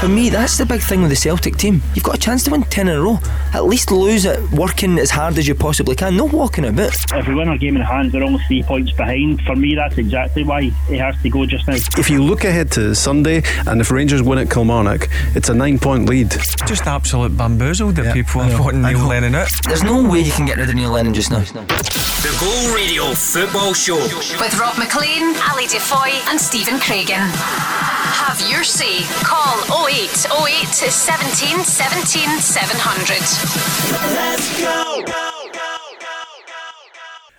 For me, that's the big thing with the Celtic team. You've got a chance to win 10 in a row. At least lose it working as hard as you possibly can. No walking a bit. If we win our game in hand, we're almost three points behind. For me, that's exactly why it has to go just now. If you look ahead to Sunday, and if Rangers win at Kilmarnock, it's a nine point lead. Just absolute bamboozled that yeah, people are voting Neil Lennon out. There's no way you can get rid of Neil Lennon just now. The Go Radio Football Show. With Rob Maclean, Ali DeFoy, and Stephen Craigan. Have your say. Call 0808 17 17 700. Let's go.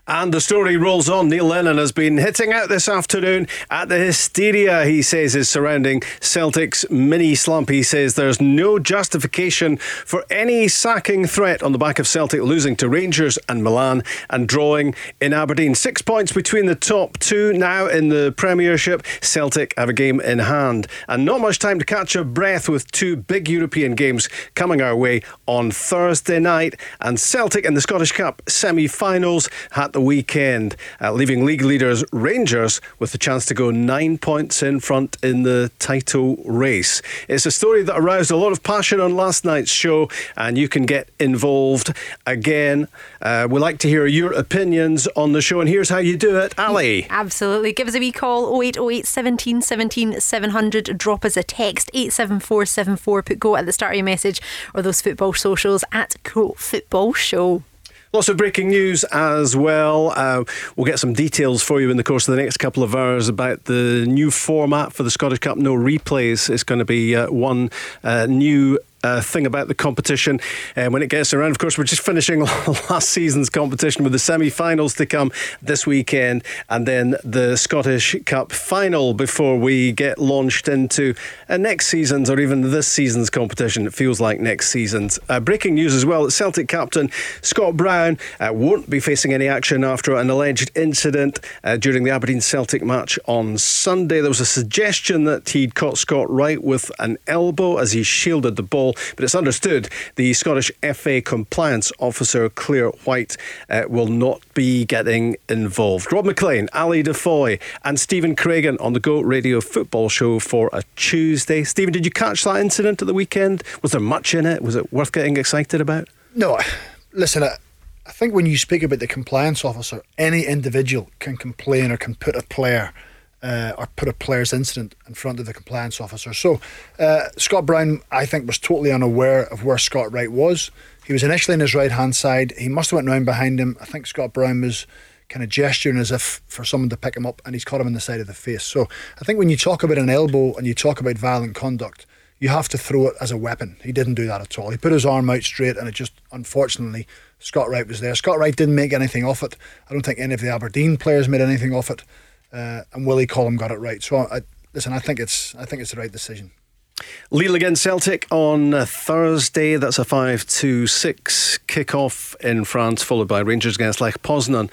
And the story rolls on. Neil Lennon has been hitting out this afternoon at the hysteria, he says, is surrounding Celtic's mini slump. He says there's no justification for any sacking threat on the back of Celtic losing to Rangers and Milan and drawing in Aberdeen. Six points between the top two now in the Premiership. Celtic have a game in hand. And not much time to catch a breath with two big European games coming our way on Thursday night. And Celtic in the Scottish Cup semi finals had the weekend, uh, leaving league leaders Rangers with the chance to go nine points in front in the title race. It's a story that aroused a lot of passion on last night's show, and you can get involved again. Uh, we like to hear your opinions on the show, and here's how you do it, Ali. Absolutely. Give us a wee call 0808 17 17 700. Drop us a text 87474. Put go at the start of your message or those football socials at Go Football Show. Lots of breaking news as well. Uh, we'll get some details for you in the course of the next couple of hours about the new format for the Scottish Cup. No replays. It's going to be uh, one uh, new uh, thing about the competition uh, when it gets around. Of course, we're just finishing last season's competition with the semi finals to come this weekend and then the Scottish Cup final before we get launched into uh, next season's or even this season's competition. It feels like next season's. Uh, breaking news as well that Celtic captain Scott Brown uh, won't be facing any action after an alleged incident uh, during the Aberdeen Celtic match on Sunday. There was a suggestion that he'd caught Scott Wright with an elbow as he shielded the ball but it's understood the Scottish FA compliance officer, Claire White, uh, will not be getting involved. Rob Maclean, Ali DeFoy, and Stephen Craigan on the Go Radio Football Show for a Tuesday. Stephen, did you catch that incident at the weekend? Was there much in it? Was it worth getting excited about? No. Listen, I, I think when you speak about the compliance officer, any individual can complain or can put a player uh, or put a player's incident in front of the compliance officer. So uh, Scott Brown, I think, was totally unaware of where Scott Wright was. He was initially in his right hand side. He must have went round behind him. I think Scott Brown was kind of gesturing as if for someone to pick him up, and he's caught him in the side of the face. So I think when you talk about an elbow and you talk about violent conduct, you have to throw it as a weapon. He didn't do that at all. He put his arm out straight, and it just unfortunately Scott Wright was there. Scott Wright didn't make anything off it. I don't think any of the Aberdeen players made anything off it uh, and Willie Collum got it right. So I, listen, I think it's I think it's the right decision. Lille against Celtic on Thursday. That's a 5 to 6 kick-off in France, followed by Rangers against Lech Poznan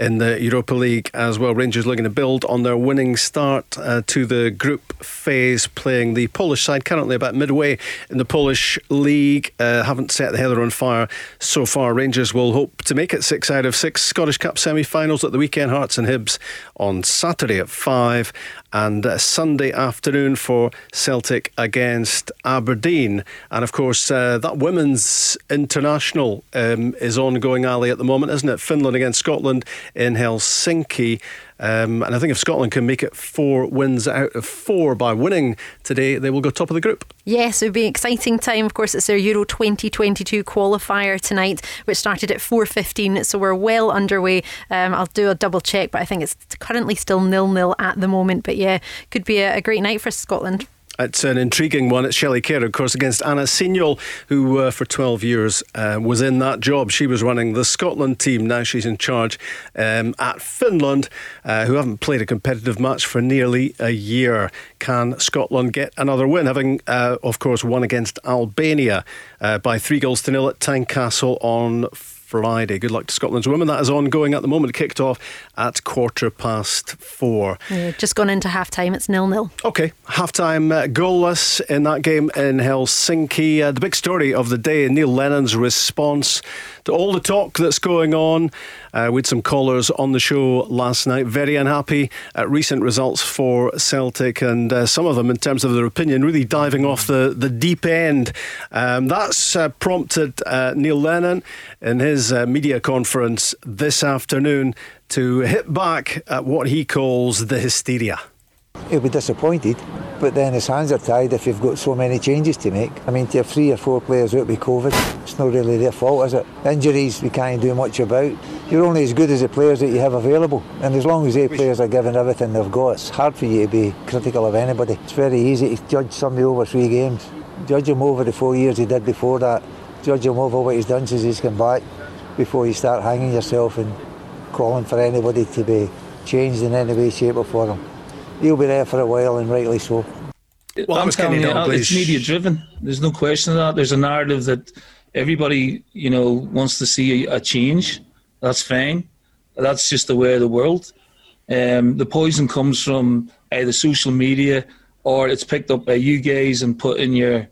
in the Europa League as well. Rangers looking to build on their winning start uh, to the group phase, playing the Polish side currently about midway in the Polish league. Uh, haven't set the heather on fire so far. Rangers will hope to make it six out of six Scottish Cup semi finals at the weekend. Hearts and Hibs on Saturday at five and uh, Sunday afternoon for Celtic against Aberdeen. And of course, uh, that women's international um, is ongoing, Ali, at the moment, isn't it? Finland against Scotland in Helsinki. Um, and I think if Scotland can make it four wins out of four by winning today, they will go top of the group. Yes, it would be an exciting time. Of course, it's their Euro 2022 qualifier tonight, which started at 4.15, so we're well underway. Um, I'll do a double check, but I think it's currently still nil-nil at the moment. But yeah, could be a, a great night for Scotland. It's an intriguing one. It's Shelley Kerr, of course, against Anna Signeul, who uh, for 12 years uh, was in that job. She was running the Scotland team. Now she's in charge um, at Finland, uh, who haven't played a competitive match for nearly a year. Can Scotland get another win? Having, uh, of course, won against Albania uh, by three goals to nil at Tynecastle on Friday. Good luck to Scotland's women. That is ongoing at the moment. It kicked off at quarter past four. Yeah, just gone into half time. It's nil nil. Okay, half time uh, goalless in that game in Helsinki. Uh, the big story of the day Neil Lennon's response to all the talk that's going on. Uh, with some callers on the show last night, very unhappy at recent results for Celtic, and uh, some of them, in terms of their opinion, really diving off the, the deep end. Um, that's uh, prompted uh, Neil Lennon in his uh, media conference this afternoon to hit back at what he calls the hysteria. He'll be disappointed, but then his hands are tied if you've got so many changes to make. I mean, to have three or four players out with COVID, it's not really their fault, is it? Injuries we can't do much about. You're only as good as the players that you have available, and as long as the players are given everything they've got, it's hard for you to be critical of anybody. It's very easy to judge somebody over three games. Judge him over the four years he did before that. Judge him over what he's done since he's come back before you start hanging yourself and calling for anybody to be changed in any way, shape or form he'll be there for a while, and rightly so. Well, I'm telling you, it's media driven. There's no question of that. There's a narrative that everybody, you know, wants to see a, a change. That's fine. That's just the way of the world. Um, the poison comes from either social media or it's picked up by you guys and put in your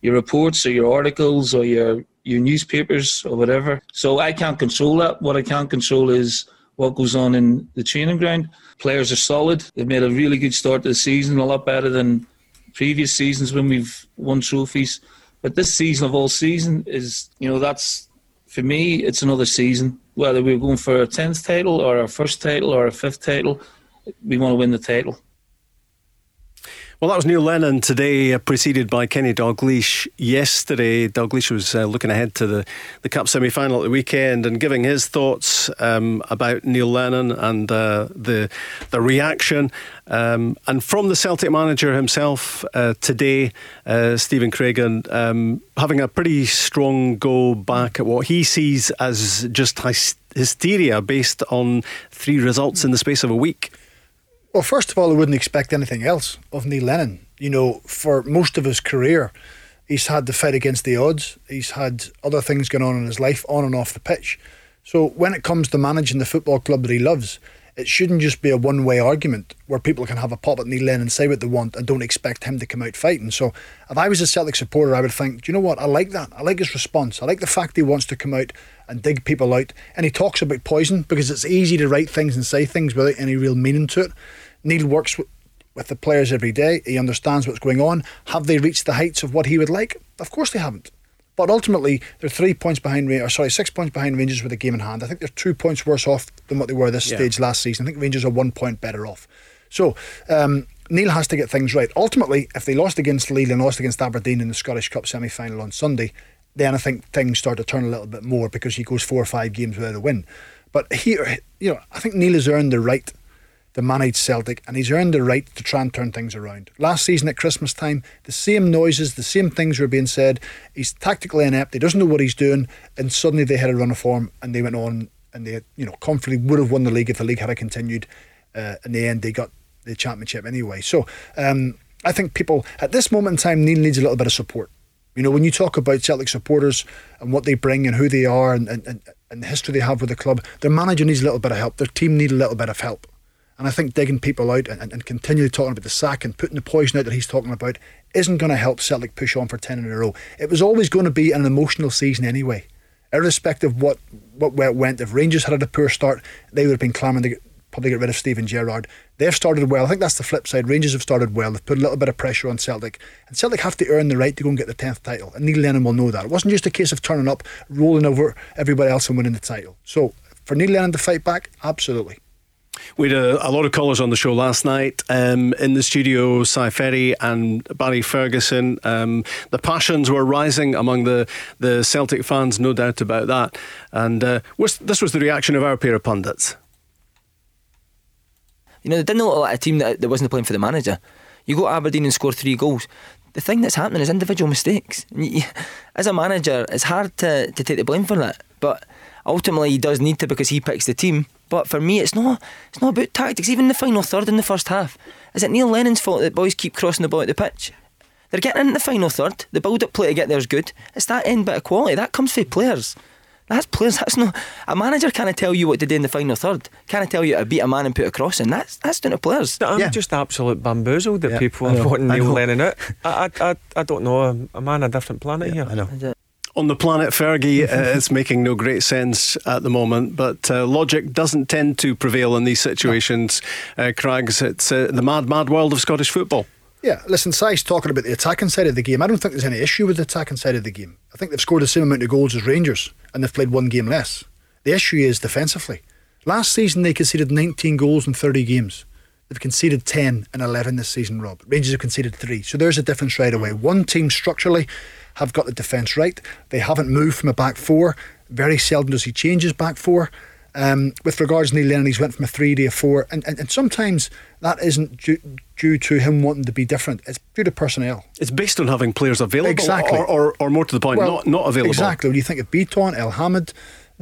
your reports or your articles or your your newspapers or whatever. So I can't control that. What I can control is what goes on in the training ground. Players are solid. They've made a really good start to the season, a lot better than previous seasons when we've won trophies. But this season of all season is, you know, that's for me, it's another season. Whether we're going for a tenth title or a first title or a fifth title, we want to win the title. Well, that was Neil Lennon today, uh, preceded by Kenny Dalglish yesterday. Dalglish was uh, looking ahead to the, the Cup semi final at the weekend and giving his thoughts um, about Neil Lennon and uh, the, the reaction. Um, and from the Celtic manager himself uh, today, uh, Stephen Craigan, um, having a pretty strong go back at what he sees as just hysteria based on three results in the space of a week. Well, first of all, I wouldn't expect anything else of Neil Lennon. You know, for most of his career, he's had to fight against the odds. He's had other things going on in his life, on and off the pitch. So when it comes to managing the football club that he loves, it shouldn't just be a one way argument where people can have a pop at Neil Lennon and say what they want and don't expect him to come out fighting. So if I was a Celtic supporter, I would think, do you know what? I like that. I like his response. I like the fact he wants to come out and dig people out. And he talks about poison because it's easy to write things and say things without any real meaning to it. Neil works with, with the players every day. He understands what's going on. Have they reached the heights of what he would like? Of course they haven't. But ultimately, they're three points behind, or sorry, six points behind Rangers with a game in hand. I think they're two points worse off than what they were this yeah. stage last season. I think Rangers are one point better off. So um, Neil has to get things right. Ultimately, if they lost against Lille and lost against Aberdeen in the Scottish Cup semi final on Sunday, then I think things start to turn a little bit more because he goes four or five games without a win. But here, you know, I think Neil has earned the right to manage Celtic, and he's earned the right to try and turn things around. Last season at Christmas time, the same noises, the same things were being said. He's tactically inept. He doesn't know what he's doing, and suddenly they had a run of form, and they went on, and they, you know, comfortably would have won the league if the league had continued. Uh, in the end, they got the championship anyway. So um, I think people at this moment in time, Neil needs a little bit of support. You know, when you talk about Celtic supporters and what they bring and who they are and, and, and the history they have with the club, their manager needs a little bit of help. Their team need a little bit of help. And I think digging people out and, and, continually talking about the sack and putting the poison out that he's talking about isn't going to help Celtic push on for 10 in a row. It was always going to be an emotional season anyway. Irrespective of what, what where it went, if Rangers had had a poor start, they would have been clamouring to probably get rid of Steven Gerrard. They've started well. I think that's the flip side. Rangers have started well. They've put a little bit of pressure on Celtic. And Celtic have to earn the right to go and get the 10th title. And Neil Lennon will know that. It wasn't just a case of turning up, rolling over everybody else and winning the title. So for Neil Lennon to fight back, absolutely. We had a, a, lot of callers on the show last night. Um, in the studio, Si Ferry and Barry Ferguson. Um, the passions were rising among the, the Celtic fans, no doubt about that. And uh, this was the reaction of our pair of pundits. You know, they didn't look like a team that, that wasn't playing for the manager. You go to Aberdeen and score three goals. The thing that's happening is individual mistakes. As a manager, it's hard to, to take the blame for that. But ultimately, he does need to because he picks the team. But for me, it's not it's not about tactics. Even the final third in the first half, is it Neil Lennon's fault that boys keep crossing the ball at the pitch? They're getting into the final third. The build-up play to get there is good. It's that end bit of quality that comes from players. That's players. That's not a manager. Can't tell you what to do in the final third. Can't tell you to beat a man and put a cross in. That's that's down to players. I'm yeah. just absolute bamboozled that yeah, people are wanting Neil Lennon out. I, I, I, I don't know. Am I on a different planet yeah, here? I know on the planet Fergie uh, is making no great sense at the moment, but uh, logic doesn't tend to prevail in these situations. Uh, Craigs, it's uh, the mad, mad world of Scottish football. Yeah, listen, Si's talking about the attacking side of the game. I don't think there's any issue with the attacking side of the game. I think they've scored the same amount of goals as Rangers, and they've played one game less. The issue is defensively. Last season, they conceded 19 goals in 30 games. They've conceded 10 and 11 this season, Rob. Rangers have conceded three. So there's a difference right away. One team structurally have got the defence right. They haven't moved from a back four. Very seldom does he change his back four. Um, with regards to Neil Lennon, he's went from a three to a four, and, and, and sometimes that isn't due, due, to him wanting to be different. It's due to personnel. It's based on having players available, exactly, or, or, or more to the point, well, not not available. Exactly. When you think of Bitton, El Hamid,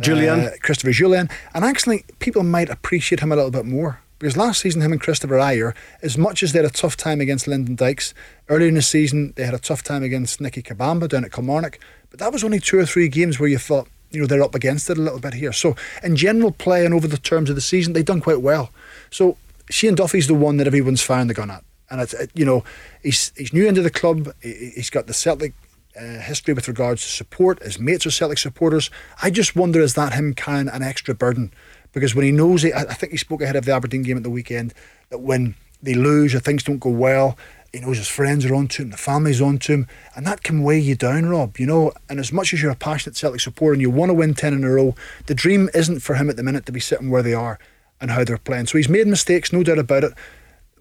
Jullien, uh, Christopher Jullien, and actually people might appreciate him a little bit more because last season, him and Kristoffer Ajer, as much as they had a tough time against Lyndon Dykes, earlier in the season they had a tough time against Nicke Kabamba down at Kilmarnock, but that was only two or three games where you thought, you know, they're up against it a little bit here. So, in general play and over the terms of the season, they've done quite well. So, Shane Duffy's the one that everyone's firing the gun at. And, it's, it, you know, he's, he's new into the club, he's got the Celtic uh, history with regards to support. His mates are Celtic supporters. I just wonder is that him carrying an extra burden because when he knows it, I think he spoke ahead of the Aberdeen game at the weekend that when they lose or things don't go well, he knows his friends are onto him, the family's onto him, and that can weigh you down, Rob. You know, and as much as you're a passionate Celtic supporter and you want to win ten in a row, the dream isn't for him at the minute to be sitting where they are and how they're playing. So he's made mistakes, no doubt about it.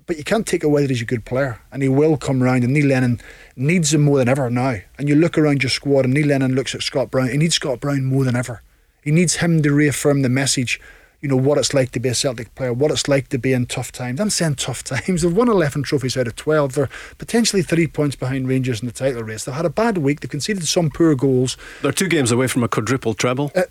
But you can't take away that he's a good player, and he will come round. And Neil Lennon needs him more than ever now. And you look around your squad, and Neil Lennon looks at Scott Brown. He needs Scott Brown more than ever. He needs him to reaffirm the message you know, what it's like to be a Celtic player, what it's like to be in tough times. I'm saying tough times. They've won 11 trophies out of 12. They're potentially three points behind Rangers in the title race. They've had a bad week. They've conceded some poor goals. They're two games away from a quadruple treble. Uh,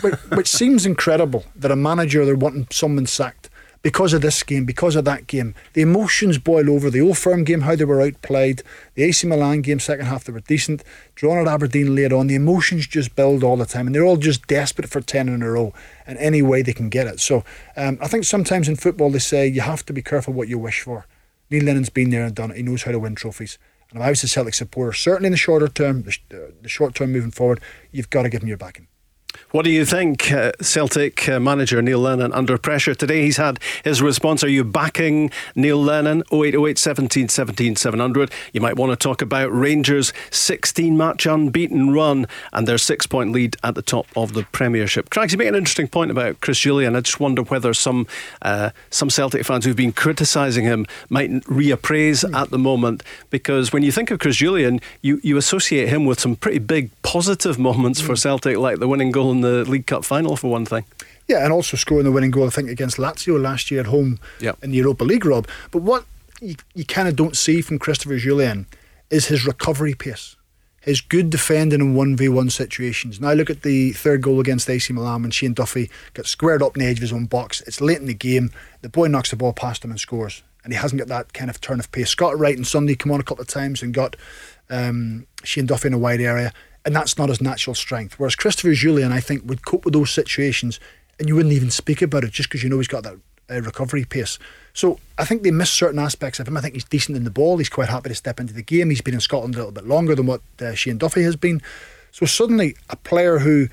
which, which seems incredible that a manager, they're wanting someone sacked because of this game, because of that game. The emotions boil over. The Old Firm game, how they were outplayed. The AC Milan game, second half, they were decent. Drawn at Aberdeen late on. The emotions just build all the time, and they're all just desperate for 10 in a row in any way they can get it. So um, I think sometimes in football they say you have to be careful what you wish for. Neil Lennon's been there and done it. He knows how to win trophies. And if I was a Celtic supporter, certainly in the shorter term, the, the short term moving forward, you've got to give him your backing. What do you think, uh, Celtic uh, manager Neil Lennon under pressure today? He's had his response. Are you backing Neil Lennon? 0808 17 17 700. You might want to talk about Rangers' 16 match unbeaten run and their six point lead at the top of the Premiership. Craigs, you make an interesting point about Chris Jullien. I just wonder whether some uh, some Celtic fans who've been criticising him might reappraise mm. at the moment because when you think of Chris Jullien, you, you associate him with some pretty big positive moments mm. for Celtic, like the winning goal in the League Cup final, for one thing. Yeah, and also scoring the winning goal, I think, against Lazio last year at home yep. in the Europa League, Rob. But what you, you kind of don't see from Christopher Jullien is his recovery pace, his good defending in 1v1 situations. Now, look at the third goal against AC Milan when Shane Duffy got squared up in the edge of his own box. It's late in the game. The boy knocks the ball past him and scores. And he hasn't got that kind of turn of pace. Scott Wright and Sunday come on a couple of times and got um, Shane Duffy in a wide area and that's not his natural strength. Whereas Christopher Jullien, I think, would cope with those situations, and you wouldn't even speak about it just because you know he's got that uh, recovery pace. So I think they miss certain aspects of him. I think he's decent in the ball. He's quite happy to step into the game. He's been in Scotland a little bit longer than what uh, Shane Duffy has been. So suddenly, a player who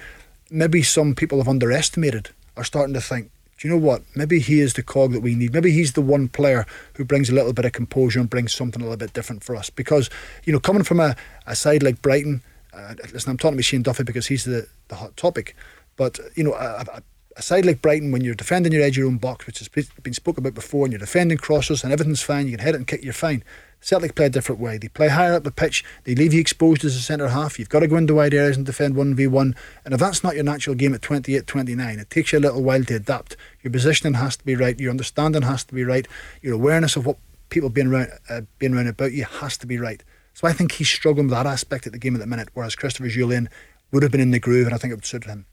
maybe some people have underestimated are starting to think, do you know what? Maybe he is the cog that we need. Maybe he's the one player who brings a little bit of composure and brings something a little bit different for us. Because, you know, coming from a, a side like Brighton, uh, listen, I'm talking about Shane Duffy because he's the, the hot topic. But, you know, a, a, side like Brighton, when you're defending your edge of your own box, which has been spoken about before, and you're defending crosses and everything's fine, you can hit it and kick, you're fine. Celtic play a different way. They play higher up the pitch. They leave you exposed as a centre half. You've got to go into wide areas and defend 1v1. And if that's not your natural game at 28 29, it takes you a little while to adapt. Your positioning has to be right. Your understanding has to be right. Your awareness of what people being around, uh, being around about you has to be right. So I think he's struggling with that aspect at the game at the minute, whereas Christopher Jullien would have been in the groove, and I think it would suit him.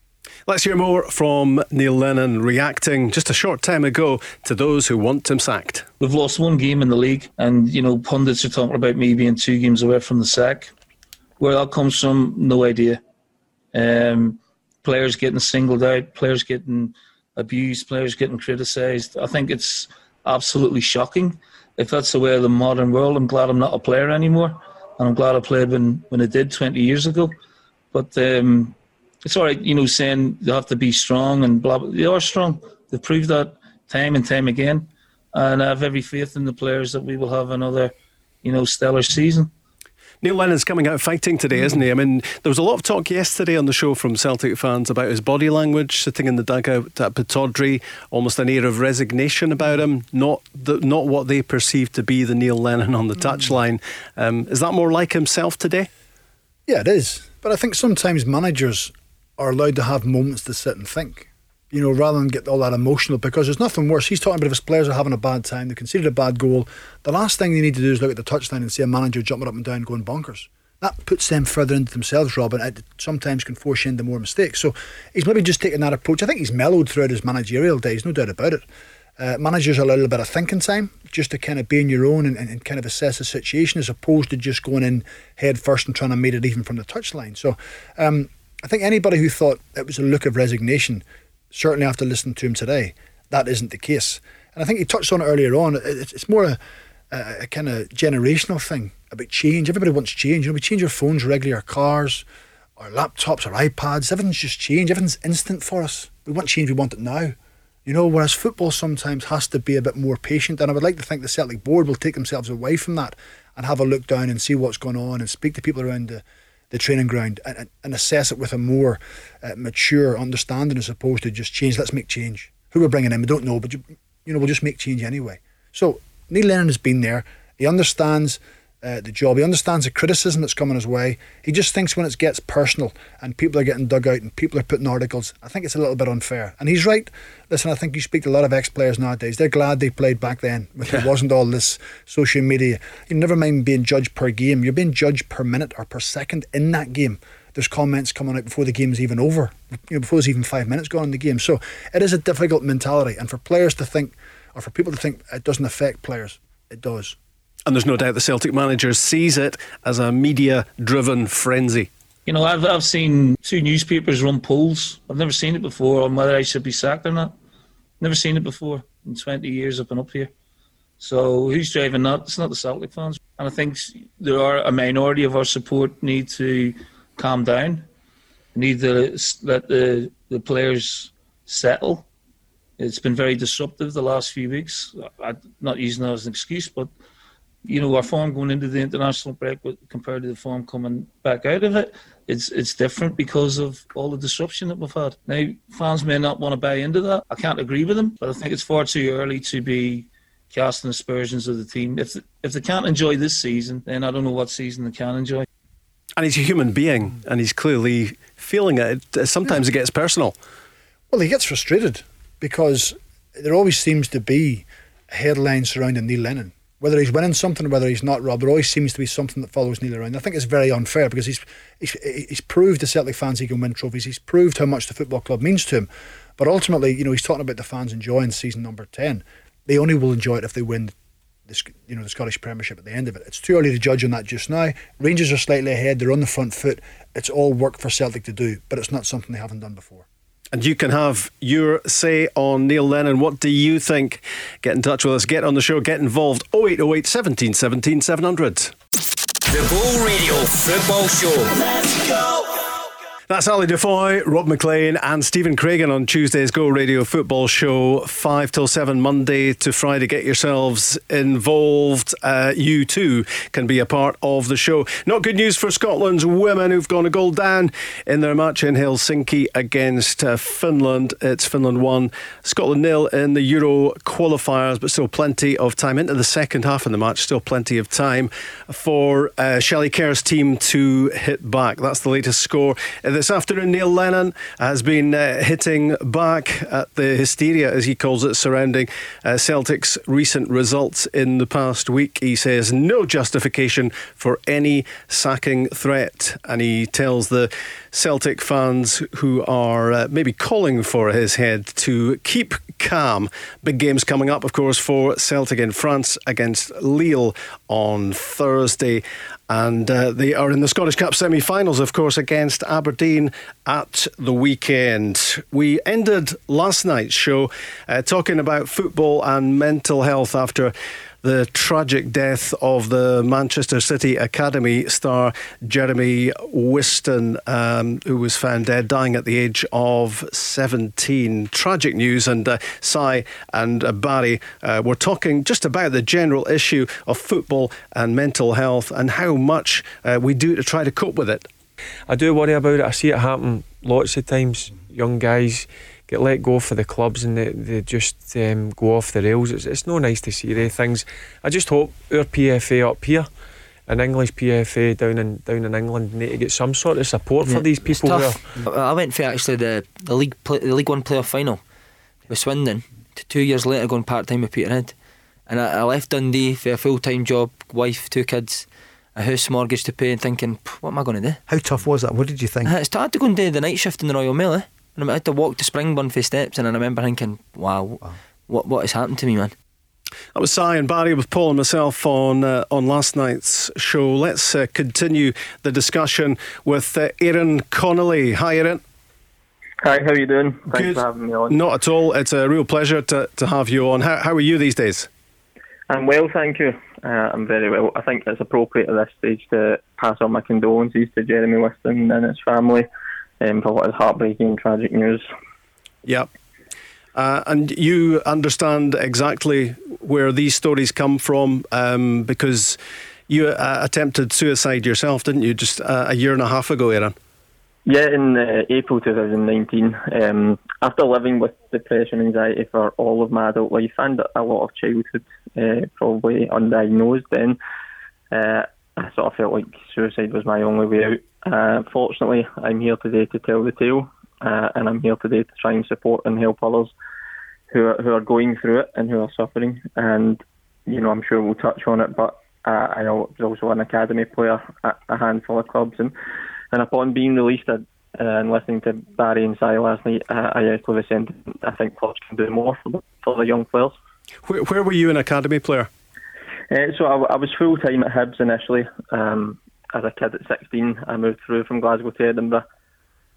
Let's hear more from Neil Lennon reacting just a short time ago to those who want him sacked. We've lost one game in the league, and you know pundits are talking about me being two games away from the sack. Where that comes from, no idea. Um, players getting singled out, players getting abused, players getting criticised. I think it's absolutely shocking. If that's the way of the modern world, I'm glad I'm not a player anymore and I'm glad I played when, when I did 20 years ago. But um, it's all right, you know, saying you have to be strong and blah, blah. They are strong. They've proved that time and time again. And I have every faith in the players that we will have another, you know, stellar season. Neil Lennon's coming out fighting today, isn't he? I mean, there was a lot of talk yesterday on the show from Celtic fans about his body language, sitting in the dugout at Pittodrie, almost an air of resignation about him, not the, not what they perceived to be the Neil Lennon on the mm. touchline. Um, is that more like himself today? Yeah, it is. But I think sometimes managers are allowed to have moments to sit and think you know, rather than get all that emotional because there's nothing worse. He's talking about if his players are having a bad time, they conceded a bad goal. The last thing they need to do is look at the touchline and see a manager jumping up and down going bonkers. That puts them further into themselves, Robin. It sometimes can force you into more mistakes. So he's maybe just taking that approach. I think he's mellowed throughout his managerial days, no doubt about it. Uh, managers allow a little bit of thinking time just to kind of be in your own and, and, and, kind of assess the situation as opposed to just going in head first and trying to meet it even from the touchline. So um, I think anybody who thought it was a look of resignation certainly after listening to him today, that isn't the case. And I think he touched on it earlier on. It's more a, a, a kind of generational thing about change. Everybody wants change. You know, we change our phones regularly, our cars, our laptops, our iPads. Everything's just change. Everything's instant for us. We want change. We want it now. You know, whereas football sometimes has to be a bit more patient. And I would like to think the Celtic board will take themselves away from that and have a look down and see what's going on and speak to people around the the training ground and, and assess it with a more uh, mature understanding as opposed to just change. Let's make change. Who we're bringing in, we don't know, but you, you know we'll just make change anyway. So Neil Lennon has been there. He understands uh, the job. He understands the criticism that's coming his way. He just thinks when it gets personal and people are getting dug out and people are putting articles, I think it's a little bit unfair. And he's right. Listen, I think you speak to a lot of ex players nowadays. They're glad they played back then when there wasn't all this social media. You never mind being judged per game, you're being judged per minute or per second in that game. There's comments coming out before the game's even over, you know, before there's even five minutes gone in the game. So it is a difficult mentality. And for players to think, or for people to think it doesn't affect players, it does. And there's no doubt the Celtic manager sees it as a media driven frenzy. You know, I've, I've seen two newspapers run polls. I've never seen it before on whether I should be sacked or not. Never seen it before in 20 years I've been up here. So who's driving that? It's not the Celtic fans. And I think there are a minority of our support need to calm down, need to let the, the players settle. It's been very disruptive the last few weeks. I'm not using that as an excuse, but you know, our form going into the international break compared to the form coming back out of it, it's it's different because of all the disruption that we've had. Now, fans may not want to buy into that. I can't agree with them, but I think it's far too early to be casting aspersions of the team. If if they can't enjoy this season, then I don't know what season they can enjoy. And he's a human being, and he's clearly feeling it. Sometimes yeah. it gets personal. Well, he gets frustrated because there always seems to be headlines surrounding Neil Lennon whether he's winning something or whether he's not, Rob, there always seems to be something that follows Neil around. I think it's very unfair because he's, he's he's proved to Celtic fans he can win trophies. He's proved how much the football club means to him. But ultimately, you know, he's talking about the fans enjoying season number ten. They only will enjoy it if they win this, you know, the Scottish Premiership at the end of it. It's too early to judge on that just now. Rangers are slightly ahead. They're on the front foot. It's all work for Celtic to do, but it's not something they haven't done before. And you can have your say on Neil Lennon. What do you think? Get in touch with us, get on the show, get involved. 0808 17 17 700. The Go Radio Football Show. Let's go. That's Ali DeFoy, Rob Maclean, and Stephen Craigan on Tuesday's Go Radio Football Show, 5 till 7, Monday to Friday. Get yourselves involved. Uh, you too can be a part of the show. Not good news for Scotland's women who've gone a goal down in their match in Helsinki against uh, Finland. It's Finland 1, Scotland nil in the Euro qualifiers, but still plenty of time into the second half of the match. Still plenty of time for uh, Shelley Kerr's team to hit back. That's the latest score this afternoon, Neil Lennon has been uh, hitting back at the hysteria, as he calls it, surrounding uh, Celtic's recent results in the past week. He says no justification for any sacking threat, and he tells the Celtic fans who are uh, maybe calling for his head to keep calm. Big games coming up, of course, for Celtic in France against Lille on Thursday. And uh, they are in the Scottish Cup semi finals, of course, against Aberdeen at the weekend. We ended last night's show uh, talking about football and mental health after the tragic death of the Manchester City Academy star Jeremy Wisten, um, who was found dead, dying at the age of 17. Tragic news, and uh, Si and uh, Barry uh, were talking just about the general issue of football and mental health and how much uh, we do to try to cope with it. I do worry about it. I see it happen lots of times. Young guys get let go for the clubs and they, they just um, go off the rails. It's, it's no nice to see the things. I just hope our PFA up here an English PFA down in down in England need to get some sort of support yeah, for these people. I went for actually the the league play, the League One player final with Swindon. Two years later, going part time with Peterhead, and I, I left Dundee for a full time job, wife, two kids, a house mortgage to pay, and thinking, what am I going to do? How tough was that? What did you think? Uh, it's hard to go and do the night shift in the Royal Mail. Eh? And I had to walk to Springburn for steps, and I remember thinking, wow, wow. what what has happened to me, man? That was Si and Barry with Paul and myself on uh, on last night's show. Let's uh, continue the discussion with uh, Aaron Connelly. Hi, Aaron. Hi, how are you doing? Thanks Good. for having me on. Not at all. It's a real pleasure to, to have you on. How, how are you these days? I'm well, thank you. Uh, I'm very well. I think it's appropriate at this stage to pass on my condolences to Jeremy Wisten and his family um, for what is heartbreaking, tragic news. Yep. Uh, and you understand exactly where these stories come from um, because you uh, attempted suicide yourself, didn't you, just uh, a year and a half ago, Aaron? Yeah, in uh, April 2019. Um, after living with depression and anxiety for all of my adult life and a lot of childhood, uh, probably undiagnosed, then uh, I sort of felt like suicide was my only way out. Uh, fortunately, I'm here today to tell the tale, uh, and I'm here today to try and support and help others who are, who are going through it and who are suffering. And you know, I'm sure we'll touch on it, but uh, I was also an academy player at a handful of clubs, and and upon being released uh, and listening to Barry and Si last night, uh, I echo the sentiment. I think clubs can do more for the, for the young players. Where, where were you an academy player? Uh, so I, I was full time at Hibs initially. Um, as a kid at 16, I moved through from Glasgow to Edinburgh.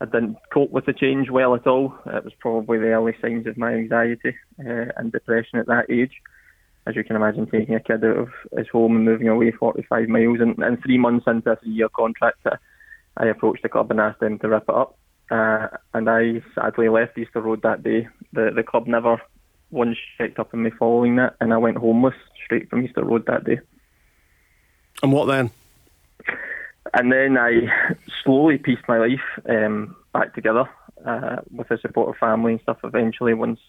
I didn't cope with the change well at all. It was probably the early signs of my anxiety uh, and depression at that age. As you can imagine, taking a kid out of his home and moving away 45 miles, and, and three months into a three-year contract, I approached the club and asked them to rip it up. Uh, and I sadly left Easter Road that day. The the club never once checked up on me following that, and I went homeless straight from Easter Road that day. And what then? And then I slowly pieced my life um, back together uh, with the support of family and stuff. Eventually, once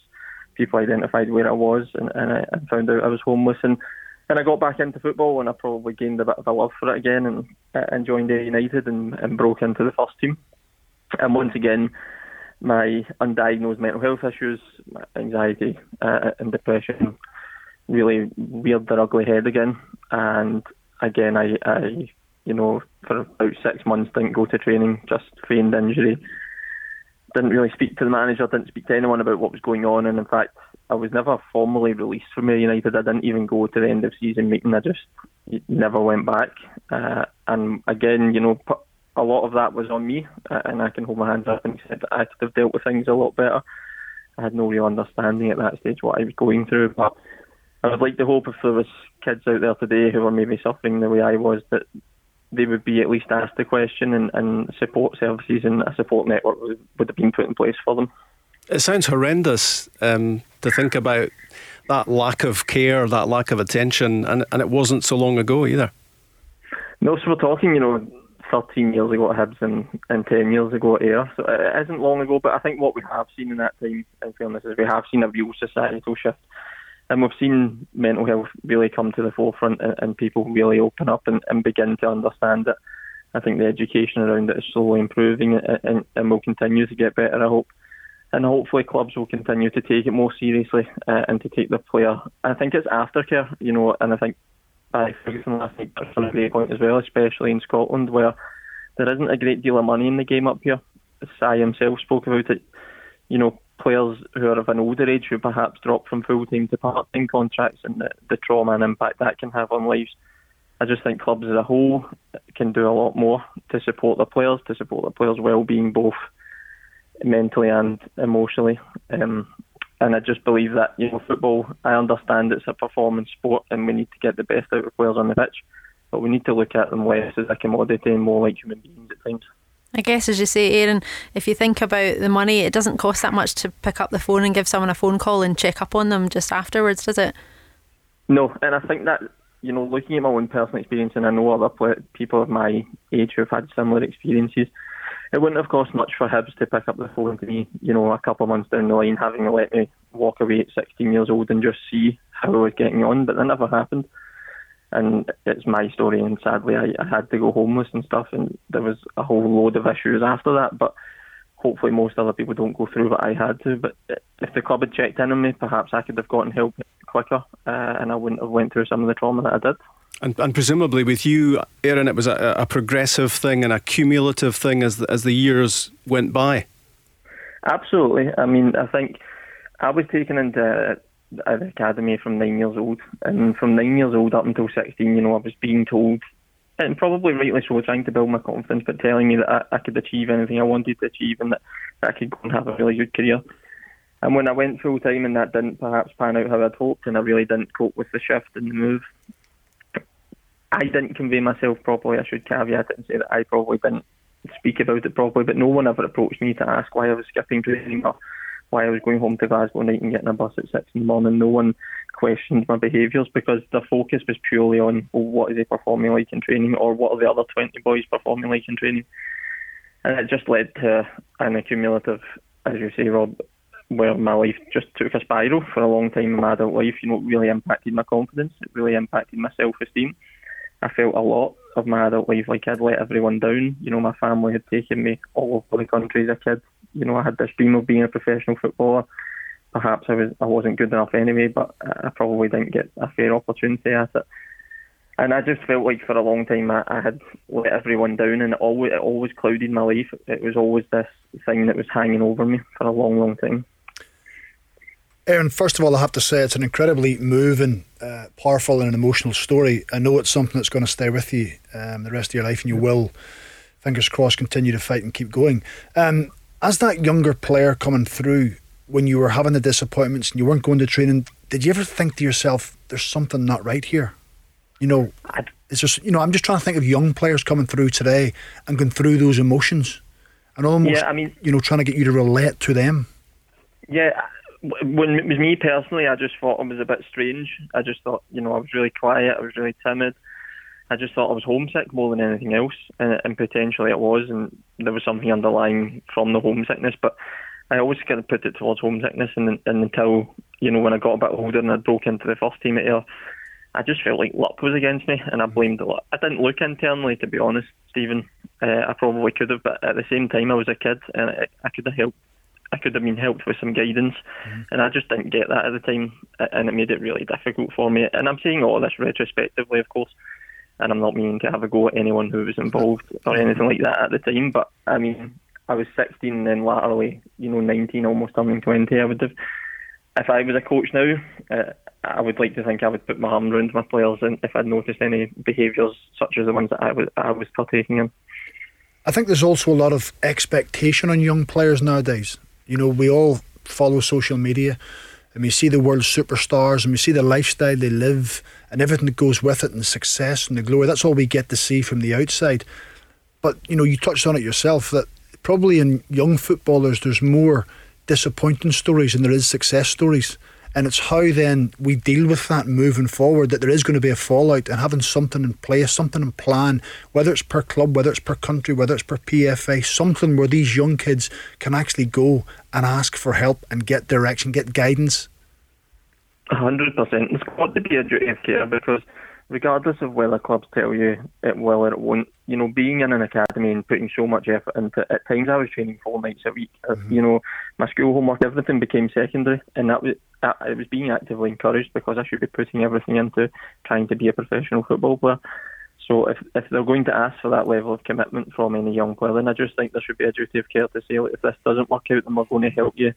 people identified where I was, and, and I, found out I was homeless, and and I got back into football, and I probably gained a bit of a love for it again, and, uh, and joined United, and, and broke into the first team. And once again, my undiagnosed mental health issues, anxiety, uh, and depression really reared their ugly head again. And again, I, I, you know, for about six months didn't go to training, just feigned injury. Didn't really speak to the manager, didn't speak to anyone about what was going on, and in fact, I was never formally released from United. I didn't even go to the end of season meeting. I just never went back. Uh, and again, you know, a lot of that was on me, uh, and I can hold my hands up and say that I could have dealt with things a lot better. I had no real understanding at that stage what I was going through, but I would like to hope if there was kids out there today who are maybe suffering the way I was, that they would be at least asked the question and, and support services and a support network would, would have been put in place for them. It sounds horrendous um, to think about that lack of care, that lack of attention, and, and it wasn't so long ago either. No, so we're talking, you know, 13 years ago at Hibs and, and 10 years ago at Ayr. So it isn't long ago, but I think what we have seen in that time, in fairness, is we have seen a real societal shift and we've seen mental health really come to the forefront and, and people really open up and, and, begin to understand it. I think the education around it is slowly improving and, and, and, will continue to get better, I hope. And hopefully clubs will continue to take it more seriously uh, and to take the player. I think it's aftercare, you know, and I think I Ferguson night touched on a great point as well, especially in Scotland where there isn't a great deal of money in the game up here. Si himself spoke about it. You know, players who are of an older age who perhaps drop from full time to part time contracts and the, the trauma and impact that can have on lives. I just think clubs as a whole can do a lot more to support the players, to support the players' well being, both mentally and emotionally. Um, and I just believe that you know football. I understand it's a performance sport, and we need to get the best out of players on the pitch, but we need to look at them less as a commodity and more like human beings at times. I guess, as you say, Aaron, if you think about the money, it doesn't cost that much to pick up the phone and give someone a phone call and check up on them just afterwards, does it? No, and I think that you know, looking at my own personal experience, and I know other people of my age who have had similar experiences, it wouldn't have cost much for Hibs to pick up the phone to me, you know, a couple of months down the line, having let me walk away at 16 years old and just see how I was getting on, but that never happened. And it's my story, and sadly, I, I had to go homeless and stuff, and there was a whole load of issues after that. But hopefully, most other people don't go through what I had to. But if the club had checked in on me, perhaps I could have gotten help quicker, uh, and I wouldn't have went through some of the trauma that I did. And, and presumably with you, Aaron, it was a, a, progressive thing and a cumulative thing as the, as the years went by. Absolutely. I mean, I think I was taken into the academy from nine years old, and from nine years old up until sixteen, you know, I was being told, and probably rightly so, trying to build my confidence, but telling me that I, I could achieve anything I wanted to achieve, and that, that I could go and have a really good career. And when I went full time and that didn't perhaps pan out how I'd hoped, and I really didn't cope with the shift and the move, I didn't convey myself properly. I should caveat it and say that I probably didn't speak about it properly, but no one ever approached me to ask why I was skipping training or why I was going home to Glasgow night and getting a bus at six in the morning. No one questioned my behaviours because the focus was purely on well, what is he performing like in training or what are the other 20 boys performing like in training. And it just led to an accumulative, as you say, Rob, where my life just took a spiral for a long time in my adult life. You know, it really impacted my confidence. It really impacted my self-esteem. I felt a lot of my adult life like I'd let everyone down. You know, my family had taken me all over the country as a kid. You know, I had this dream of being a professional footballer. Perhaps I was I wasn't good enough anyway, but I probably didn't get a fair opportunity at it. And I just felt like for a long time I, I had let everyone down, and it always it always clouded my life. It was always this thing that was hanging over me for a long, long time. Aaron, first of all, I have to say it's an incredibly moving, uh, powerful, and an emotional story. I know it's something that's going to stay with you um, the rest of your life, and you will, fingers crossed, continue to fight and keep going. Um, as that younger player coming through, when you were having the disappointments and you weren't going to training, did you ever think to yourself, "There's something not right here"? You know, it's just you know, I'm just trying to think of young players coming through today and going through those emotions, and almost, yeah, I mean, you know, trying to get you to relate to them. Yeah, when it was me personally, I just thought it was a bit strange. I just thought, you know, I was really quiet, I was really timid. I just thought I was homesick more than anything else, and, and potentially it was, and there was something underlying from the homesickness. But I always kind of put it towards homesickness, and, and until you know when I got a bit older and I broke into the first team at Ayr, I just felt like luck was against me, and I blamed it. I didn't look internally, to be honest, Stephen. Uh, I probably could have, but at the same time, I was a kid, and I, I could have helped I could have been helped with some guidance, mm-hmm. and I just didn't get that at the time, and it made it really difficult for me. And I'm saying all this retrospectively, of course, and I'm not meaning to have a go at anyone who was involved or anything like that at the time. But I mean, I was 16 and then latterly, you know, 19, almost turning 20. I would have, if I was a coach now, uh, I would like to think I would put my arm around my players, and if I'd noticed any behaviours such as the ones that I was I was partaking in. I think there's also a lot of expectation on young players nowadays. You know, we all follow social media and we see the world's superstars and we see the lifestyle they live and everything that goes with it and the success and the glory. That's all we get to see from the outside. But, you know, you touched on it yourself that probably in young footballers there's more disappointing stories than there is success stories. And it's how then we deal with that moving forward that there is going to be a fallout and having something in place, something in plan, whether it's per club, whether it's per country, whether it's per PFA, something where these young kids can actually go and ask for help and get direction, get guidance. 100%. It's got to be a duty of care because regardless of whether clubs tell you it will or it won't, you know, being in an academy and putting so much effort into at times I was training four nights a week. Mm-hmm. You know, my school homework, everything became secondary, and that was I was being actively encouraged because I should be putting everything into trying to be a professional football player. So if if they're going to ask for that level of commitment from any young player, then I just think there should be a duty of care to say, if this doesn't work out, then we're going to help you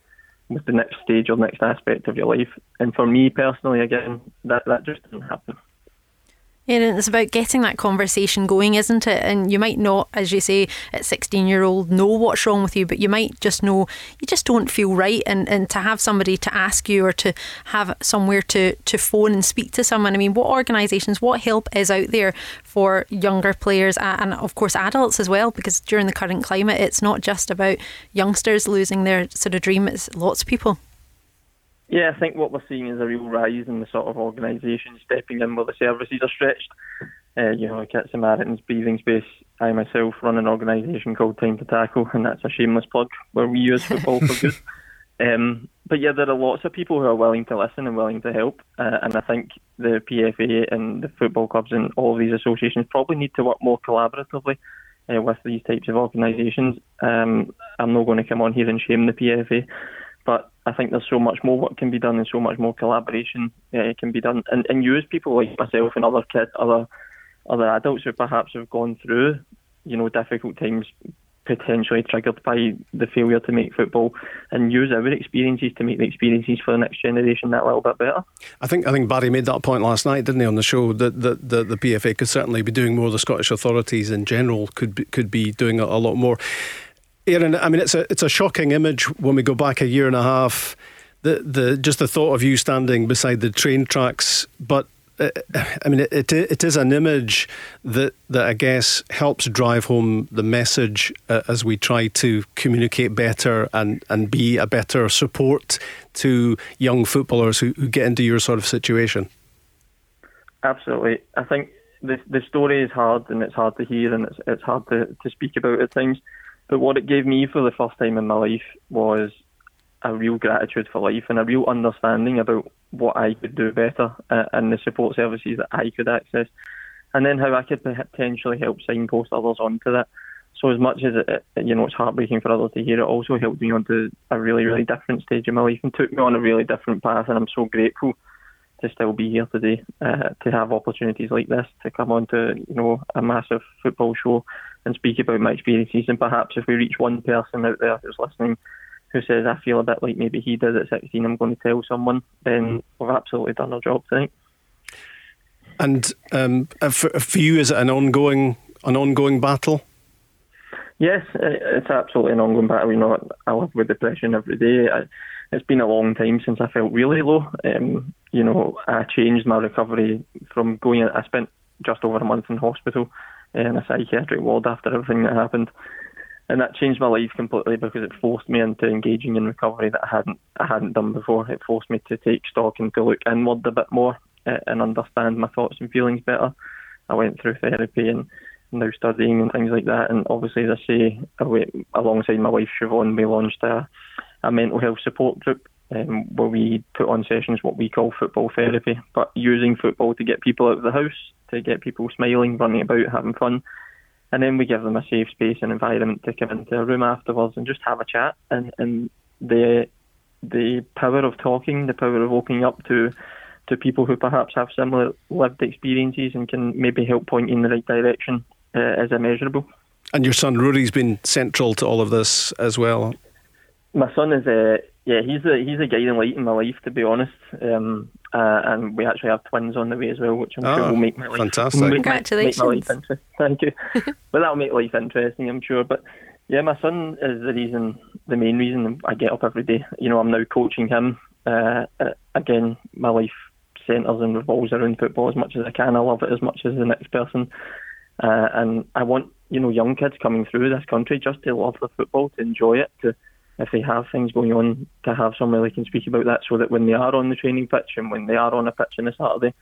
with the next stage or next aspect of your life. And for me personally, again, that that just didn't happen. And it's about getting that conversation going, isn't it? And you might not, as you say, at 16 year old, know what's wrong with you, but you might just know you just don't feel right. And, and to have somebody to ask you or to have somewhere to, to phone and speak to someone. I mean, what organisations, what help is out there for younger players and, of course, adults as well? Because during the current climate, it's not just about youngsters losing their sort of dream, it's lots of people. Yeah, I think what we're seeing is a real rise in the sort of organisations stepping in where the services are stretched. Uh, you know, like at Samaritan's Breathing Space, I myself run an organisation called Time to Tackle, and that's a shameless plug where we use football for good. Um, but yeah, there are lots of people who are willing to listen and willing to help, uh, and I think the PFA and the football clubs and all of these associations probably need to work more collaboratively uh, with these types of organisations. Um, I'm not going to come on here and shame the PFA, I think there's so much more work can be done and so much more collaboration uh, can be done, and, and use people like myself and other kids, other other adults who perhaps have gone through, you know, difficult times potentially triggered by the failure to make football and use our experiences to make the experiences for the next generation that little bit better. I think I think Barry made that point last night, didn't he, on the show that that, that the PFA could certainly be doing more. The Scottish authorities in general could be, could be doing a, a lot more. Aaron, I mean, it's a it's a shocking image when we go back a year and a half. The the just the thought of you standing beside the train tracks, but uh, I mean, it, it is an image that that I guess helps drive home the message uh, as we try to communicate better and and be a better support to young footballers who, who get into your sort of situation. Absolutely, I think the the story is hard and it's hard to hear and it's it's hard to, to speak about at times. But what it gave me for the first time in my life was a real gratitude for life and a real understanding about what I could do better uh, and the support services that I could access, and then how I could potentially help signpost others onto that. So as much as it, you know it's heartbreaking for others to hear, it also helped me onto a really really different stage of my life and took me on a really different path. And I'm so grateful to still be here today, uh, to have opportunities like this, to come on to you know a massive football show and speak about my experiences. And perhaps if we reach one person out there who's listening who says, I feel a bit like maybe he did at 16, I'm going to tell someone, then we've absolutely done our job tonight. And um, for, for you, is it an ongoing an ongoing battle? Yes, it's absolutely an ongoing battle. You know, I live with depression every day. I, it's been a long time since I felt really low. Um, you know, I changed my recovery from going. I spent just over a month in hospital in a psychiatric ward after everything that happened, and that changed my life completely because it forced me into engaging in recovery that I hadn't I hadn't done before. It forced me to take stock and to look inward a bit more uh, and understand my thoughts and feelings better. I went through therapy and now studying and things like that. And obviously, as I say, alongside my wife Siobhan, we launched a, a mental health support group um, where we put on sessions what we call football therapy, but using football to get people out of the house, to get people smiling, running about, having fun. And then we give them a safe space and environment to come into a room afterwards and just have a chat. And, and the the power of talking, the power of opening up to to people who perhaps have similar lived experiences and can maybe help point you in the right direction uh, is immeasurable. And your son Rory's been central to all of this as well. My son is a yeah, he's a he's a guiding light in my life, to be honest. Um, uh, and we actually have twins on the way as well, which I'm oh, sure will make my life fantastic. Make, Congratulations! Make my life. Thank you. but that'll make life interesting, I'm sure. But yeah, my son is the reason, the main reason I get up every day. You know, I'm now coaching him. Uh, uh, again, my life centres and revolves around football as much as I can. I love it as much as the next person, uh, and I want you know young kids coming through this country just to love the football, to enjoy it, to if they have things going on, to have somewhere they can speak about that so that when they are on the training pitch and when they are on a pitch on a Saturday,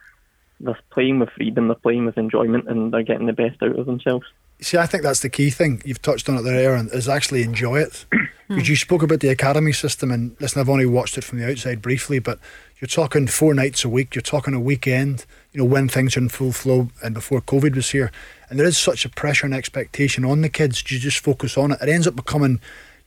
they're playing with freedom, they're playing with enjoyment, and they're getting the best out of themselves. See, I think that's the key thing. You've touched on it there, Aaron, is actually enjoy it. Because you spoke about the academy system, and listen, I've only watched it from the outside briefly, but you're talking four nights a week, you're talking a weekend, you know, when things are in full flow and before COVID was here. And there is such a pressure and expectation on the kids you just focus on it. It ends up becoming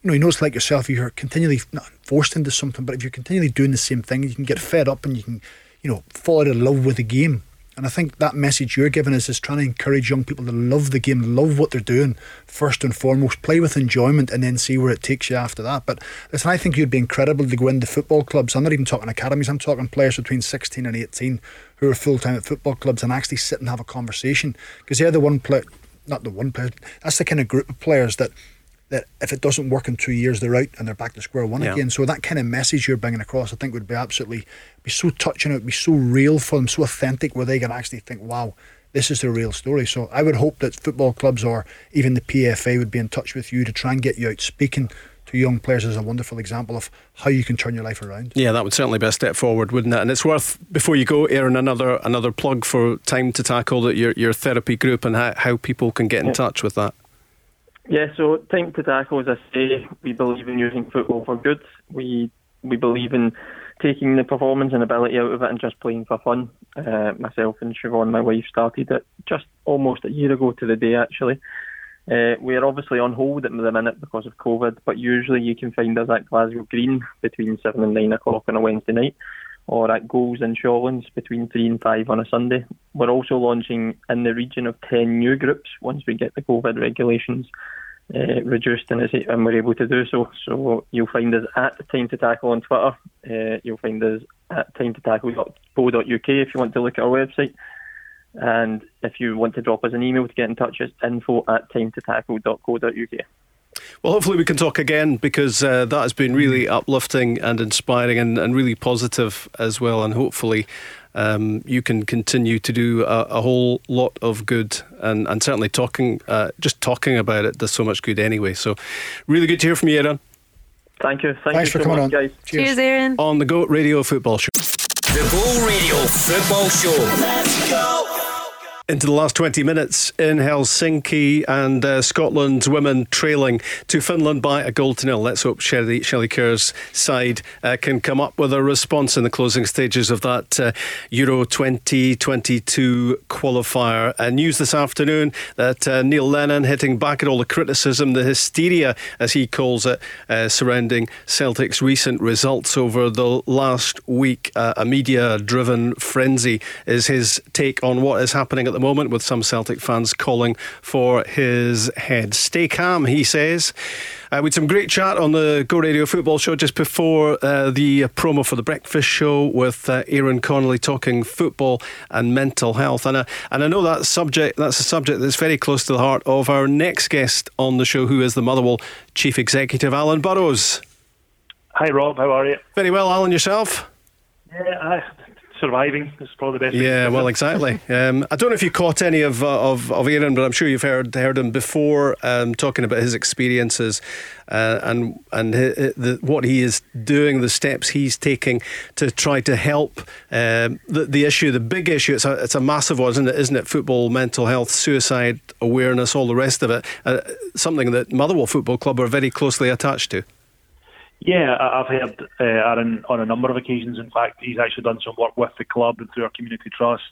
you know, you know, it's like yourself, you're continually not forced into something, but if you're continually doing the same thing, you can get fed up and you can, you know, fall out of love with the game. And I think that message you're giving us is trying to encourage young people to love the game, love what they're doing first and foremost, play with enjoyment, and then see where it takes you after that. But listen, I think you'd be incredible to go into football clubs. I'm not even talking academies, I'm talking players between 16 and 18 who are full time at football clubs and actually sit and have a conversation because they're the one player, not the one player, that's the kind of group of players that that if it doesn't work in two years, they're out and they're back to square one yeah. again. So that kind of message you're bringing across, I think, would be absolutely be so touching. It would be so real for them, so authentic, where they can actually think, "Wow, this is the real story." So I would hope that football clubs or even the PFA would be in touch with you to try and get you out speaking to young players as a wonderful example of how you can turn your life around. Yeah, that would certainly be a step forward, wouldn't it? And it's worth before you go, Aaron, another another plug for Time to Tackle that your your therapy group and how, how people can get in yeah. touch with that. Yeah, so time to tackle, as I say, we believe in using football for good. We we believe in taking the performance and ability out of it and just playing for fun. Uh, myself and Siobhan, my wife, started it just almost a year ago to the day, actually. Uh, we are obviously on hold at the minute because of COVID, but usually you can find us at Glasgow Green between 7 and 9 o'clock on a Wednesday night or at Goals in Shawlands between 3 and 5 on a Sunday. We're also launching in the region of 10 new groups once we get the COVID regulations uh, reduced and, we're able to do so. So you'll find us at Time to Tackle on Twitter. Uh, you'll find us at time to timetotackle.co.uk if you want to look at our website. And if you want to drop us an email to get in touch, it's info at time to timetotackle.co.uk. Well, hopefully we can talk again because uh, that has been really uplifting and inspiring and, and really positive as well. And hopefully um, you can continue to do a, a, whole lot of good. And, and certainly talking, uh, just talking about it does so much good anyway. So really good to hear from you, Aaron. Thank you. Thank Thanks you for so coming much, on. guys. Cheers. Cheers, Aaron. On the Go Radio Football Show. The Go Radio Football Show. Let's go into the last 20 minutes in Helsinki and uh, Scotland's women trailing to Finland by a goal to nil. Let's hope Shelly, Shelley Kerr's side uh, can come up with a response in the closing stages of that uh, Euro 2022 qualifier. Uh, news this afternoon that uh, Neil Lennon hitting back at all the criticism, the hysteria, as he calls it, uh, surrounding Celtic's recent results over the last week. a media driven frenzy is his take on what is happening at the moment, with some Celtic fans calling for his head. Stay calm, he says. Uh, we had some great chat on the Go Radio Football Show just before uh, the promo for the breakfast show with uh, Aaron Connelly talking football and mental health. And, uh, and I know that subject that's a subject that's very close to the heart of our next guest on the show, who is the Motherwell Chief Executive, Alan Burrows. Hi, Rob. How are you? Very well, Alan. Yourself? Yeah, I, surviving is probably the best. Yeah, well, exactly. Um, I don't know if you caught any of uh, of of Aaron, but I'm sure you've heard heard him before um, talking about his experiences uh, and and the, what he is doing, the steps he's taking to try to help um, the the issue, the big issue. It's a it's a massive one, isn't it? Isn't it? Football, mental health, suicide awareness, all the rest of it. Uh, something that Motherwell Football Club are very closely attached to. Yeah, I've heard uh, Aaron on a number of occasions. In fact, he's actually done some work with the club and through our community trust,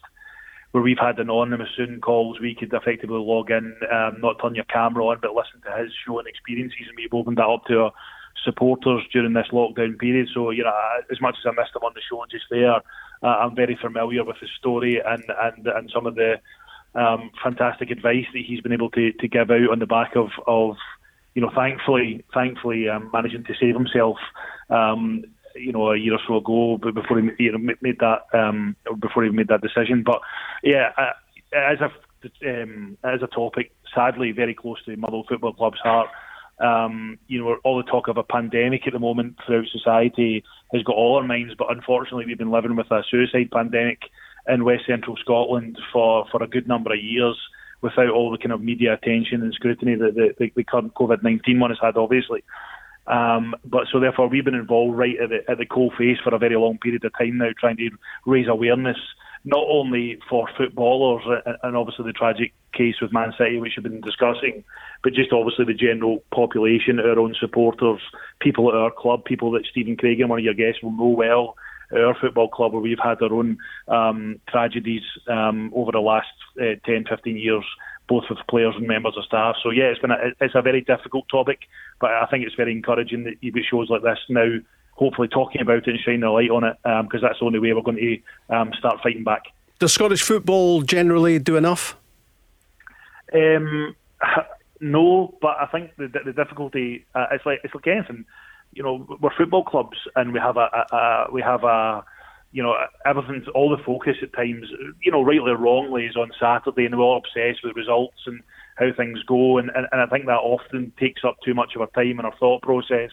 where we've had anonymous Zoom calls. We could effectively log in, um, not turn your camera on, but listen to his show and experiences, and we've opened that up to our supporters during this lockdown period. So, you know, as much as I missed him on the show just there, uh, I'm very familiar with his story and and and some of the um, fantastic advice that he's been able to to give out on the back of of you know, thankfully, thankfully, um, managing to save himself, um, you know, a year or so ago, before he you know, made that, um, before he made that decision. But yeah, uh, as a um, as a topic, sadly, very close to Motherwell Football Club's heart. Um, you know, all the talk of a pandemic at the moment throughout society has got all our minds, but unfortunately, we've been living with a suicide pandemic in West Central Scotland for, for a good number of years without all the kind of media attention and scrutiny that the, the, the current COVID 19 one has had, obviously. Um, but so therefore, we've been involved right at the, at the coal face for a very long period of time now, trying to raise awareness not only for footballers and obviously the tragic case with Man City, which we've been discussing, but just obviously the general population, our own supporters, people at our club, people that Stephen Craigan, one of your guests, will know well, our football club where we've had our own um, tragedies um, over the last uh, 10, 15 years, both with players and members of staff. So yeah, it's been a, it's a very difficult topic, but I think it's very encouraging that you get shows like this now. Hopefully, talking about it and shining a light on it, because um, that's the only way we're going to um, start fighting back. Does Scottish football generally do enough? Um, no, but I think the, the difficulty uh, it's like it's like anything. You know, we're football clubs, and we have a, a, a we have a you know, everything's all the focus at times, you know, rightly or wrongly, is on Saturday, and we're all obsessed with results and how things go, and, and, and I think that often takes up too much of our time and our thought process,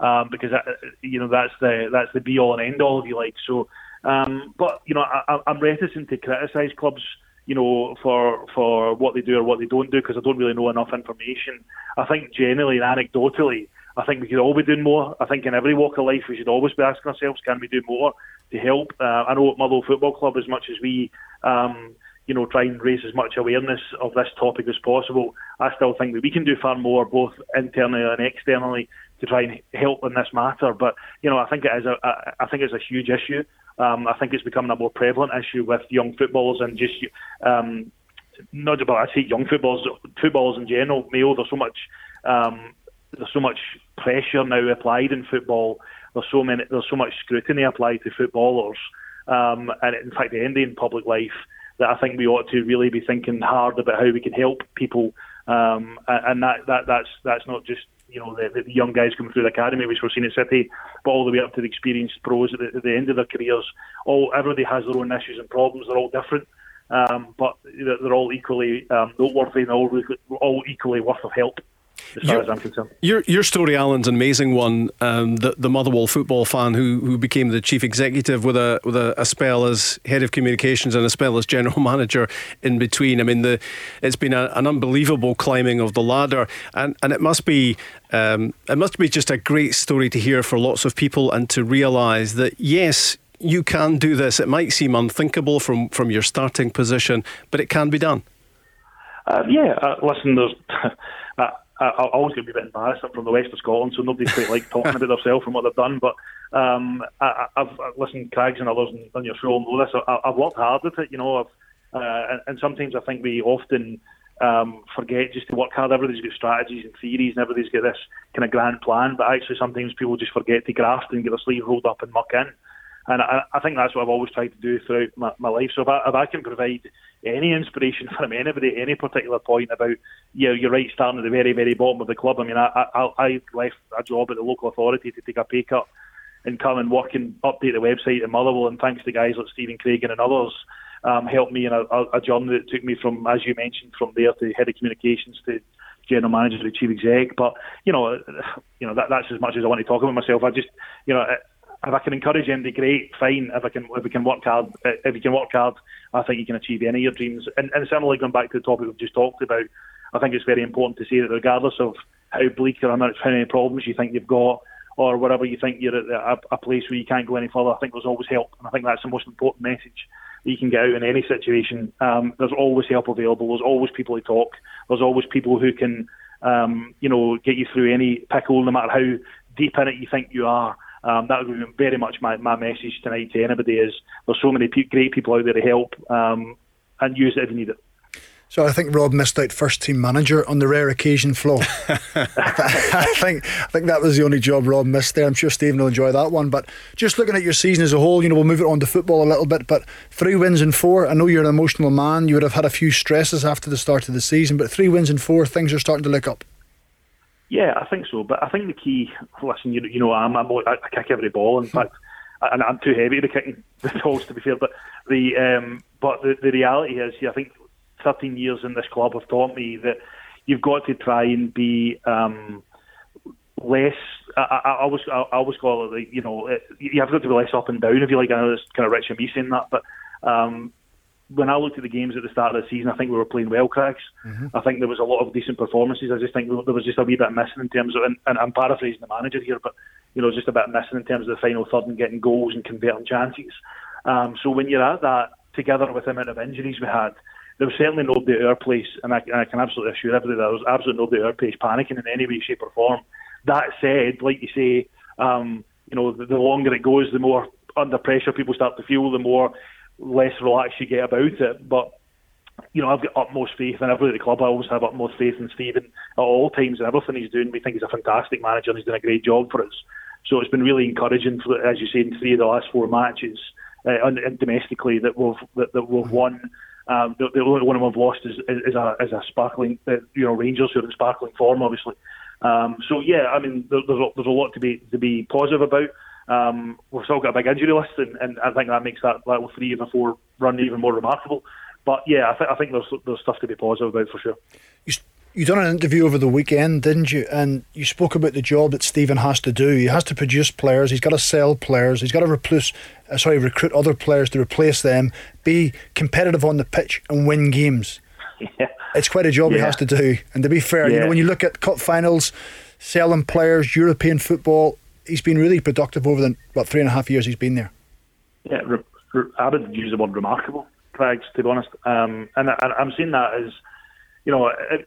um, because that, you know that's the that's the be all and end all, if you like. So, um, but you know, I, I'm reticent to criticise clubs, you know, for for what they do or what they don't do, because I don't really know enough information. I think generally and anecdotally. I think we could all be doing more. I think in every walk of life we should always be asking ourselves, can we do more? to help. Uh, I know at Motherwell Football Club, as much as we, um, you know, try and raise as much awareness of this topic as possible, I still think that we can do far more, both internally and externally, to try and help in this matter. But you know, I think it is a, I think it's a huge issue. Um, I think it's becoming a more prevalent issue with young footballers and just um, not about I say young footballers, footballers in general. Male, there's so much um, there's so much pressure now applied in football there's so many, there's so much scrutiny applied to footballers, um, and in fact, any in public life that I think we ought to really be thinking hard about how we can help people, um, and that, that that's that's not just you know the, the young guys coming through the academy, which we're seeing at City, but all the way up to the experienced pros at the, at the end of their careers. All everybody has their own issues and problems. They're all different. Um, but they're all equally um, noteworthy and all, all equally worth of help as far your, as I'm concerned. Your your story, Alan's an amazing one. Um, the the Motherwell football fan who who became the chief executive with a with a, a, spell as head of communications and a spell as general manager in between. I mean, the it's been a, an unbelievable climbing of the ladder, and and it must be. Um, it must be just a great story to hear for lots of people and to realise that yes, you can do this. It might seem unthinkable from, from your starting position, but it can be done. Uh, yeah, uh, listen, there's. Uh, I, always get a bit embarrassed. I'm from the west of Scotland, so nobody's quite like talking about themselves and what they've done. But um, I, I've listened, Craigs and others on your show know this. I, I've worked hard at it, you know. I've, uh, and, and sometimes I think we often um, forget just to work hard. Everybody's got strategies and theories, and everybody's got this kind of grand plan. But actually, sometimes people just forget to graft and get their sleeve rolled up and muck in. And I, I think that's what I've always tried to do throughout my, my life. So if I, if I can provide any inspiration from anybody at any particular point about, you know, you're right, starting at the very, very bottom of the club. I mean, I, I, I left a job at the local authority to take a pay cut and come and work and update the website in Motherwell. And thanks to guys like Stephen Craig and others, um, helped me in a, a, journey that took me from, as you mentioned, from there to head of communications to general manager to chief exec. But you know, you know that, that's as much as I want to talk about myself. I just, you know, if I can encourage him, to great, fine. If I can, if we can work hard, if you can work hard, I think you can achieve any of your dreams. And, and similarly, going back to the topic we've just talked about, I think it's very important to say that regardless of how bleak or how many problems you think you've got, or whatever you think you're at a, a place where you can't go any further, I think there's always help, and I think that's the most important message you can get out in any situation. Um, there's always help available. There's always people to talk. There's always people who can, um, you know, get you through any pickle, no matter how deep in it you think you are. Um, that would be very much my, my message tonight to anybody is there's so many pe- great people out there to help um, and use it if you need it. So I think Rob missed out first team manager on the rare occasion, Flo. I think I think that was the only job Rob missed there. I'm sure Stephen will enjoy that one. But just looking at your season as a whole, you know, we'll move it on to football a little bit. But three wins in four. I know you're an emotional man. You would have had a few stresses after the start of the season, but three wins in four, things are starting to look up. Yeah, I think so. But I think the key, listen, you, you know, I'm, I'm I kick every ball. In fact, and I'm too heavy to kicking the balls to be fair. But the um, but the, the reality is, I think 13 years in this club have taught me that you've got to try and be um, less. I, I, I always I, always call it, like, you know, you have got to be less up and down if you like. I know it's kind of rich of me saying that, but um, when I looked at the games at the start of the season, I think we were playing well, Craigs. Mm-hmm. I think there was a lot of decent performances. I just think there was just a wee bit missing in terms of, and, and I'm paraphrasing the manager here, but you know, just a bit missing in terms of the final third and getting goals and converting chances. Um, so when you're at that, together with the amount of injuries we had, there was certainly nobody at our place, and I, and I can absolutely assure everybody that there was absolutely nobody at our place panicking in any way, shape, or form. That said, like you say, um, you know, the, the longer it goes, the more under pressure people start to feel, the more less relaxed you get about it. But you know, I've got utmost faith in at the club. I always have utmost faith in Stephen at all times and everything he's doing. We think he's a fantastic manager and he's doing a great job for us. So it's been really encouraging, for, as you say, in three of the last four matches. uh, and domestically that we've that, that we've won. Um, the, the, only one we've lost is, is, is a is a sparkling, uh, you know, Rangers who are in sparkling form, obviously. Um, so yeah, I mean, there, there's a, there's a lot to be to be positive about. Um, we've still got a big injury list, and, and I think that makes that level three and four run even more remarkable. But yeah, I, th- I think there's there's stuff to be positive about for sure. You, you done an interview over the weekend, didn't you? And you spoke about the job that Stephen has to do. He has to produce players. He's got to sell players. He's got to replace, uh, sorry, recruit other players to replace them. Be competitive on the pitch and win games. Yeah. It's quite a job Yeah. he has to do. And to be fair, you know, when you look at cup finals, selling players, European football, he's been really productive over the what three and a half years he's been there. Yeah, re- re- I would use the word remarkable, Craig, to be honest. Um, and, I, I'm seeing that as, you know, it,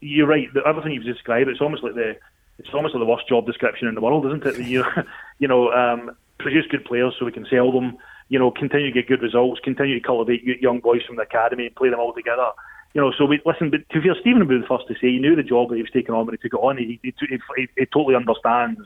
you're right. The everything you've described, it's almost like the, it's almost like the worst job description in the world, isn't it? You, you know, um, produce good players so we can sell them. You know, continue to get good results, continue to cultivate young boys from the academy and play them all together. You know, so we listen. But to be fair, Stephen would be the first to say he knew the job that he was taking on when he took it on. He, he, he, he totally understands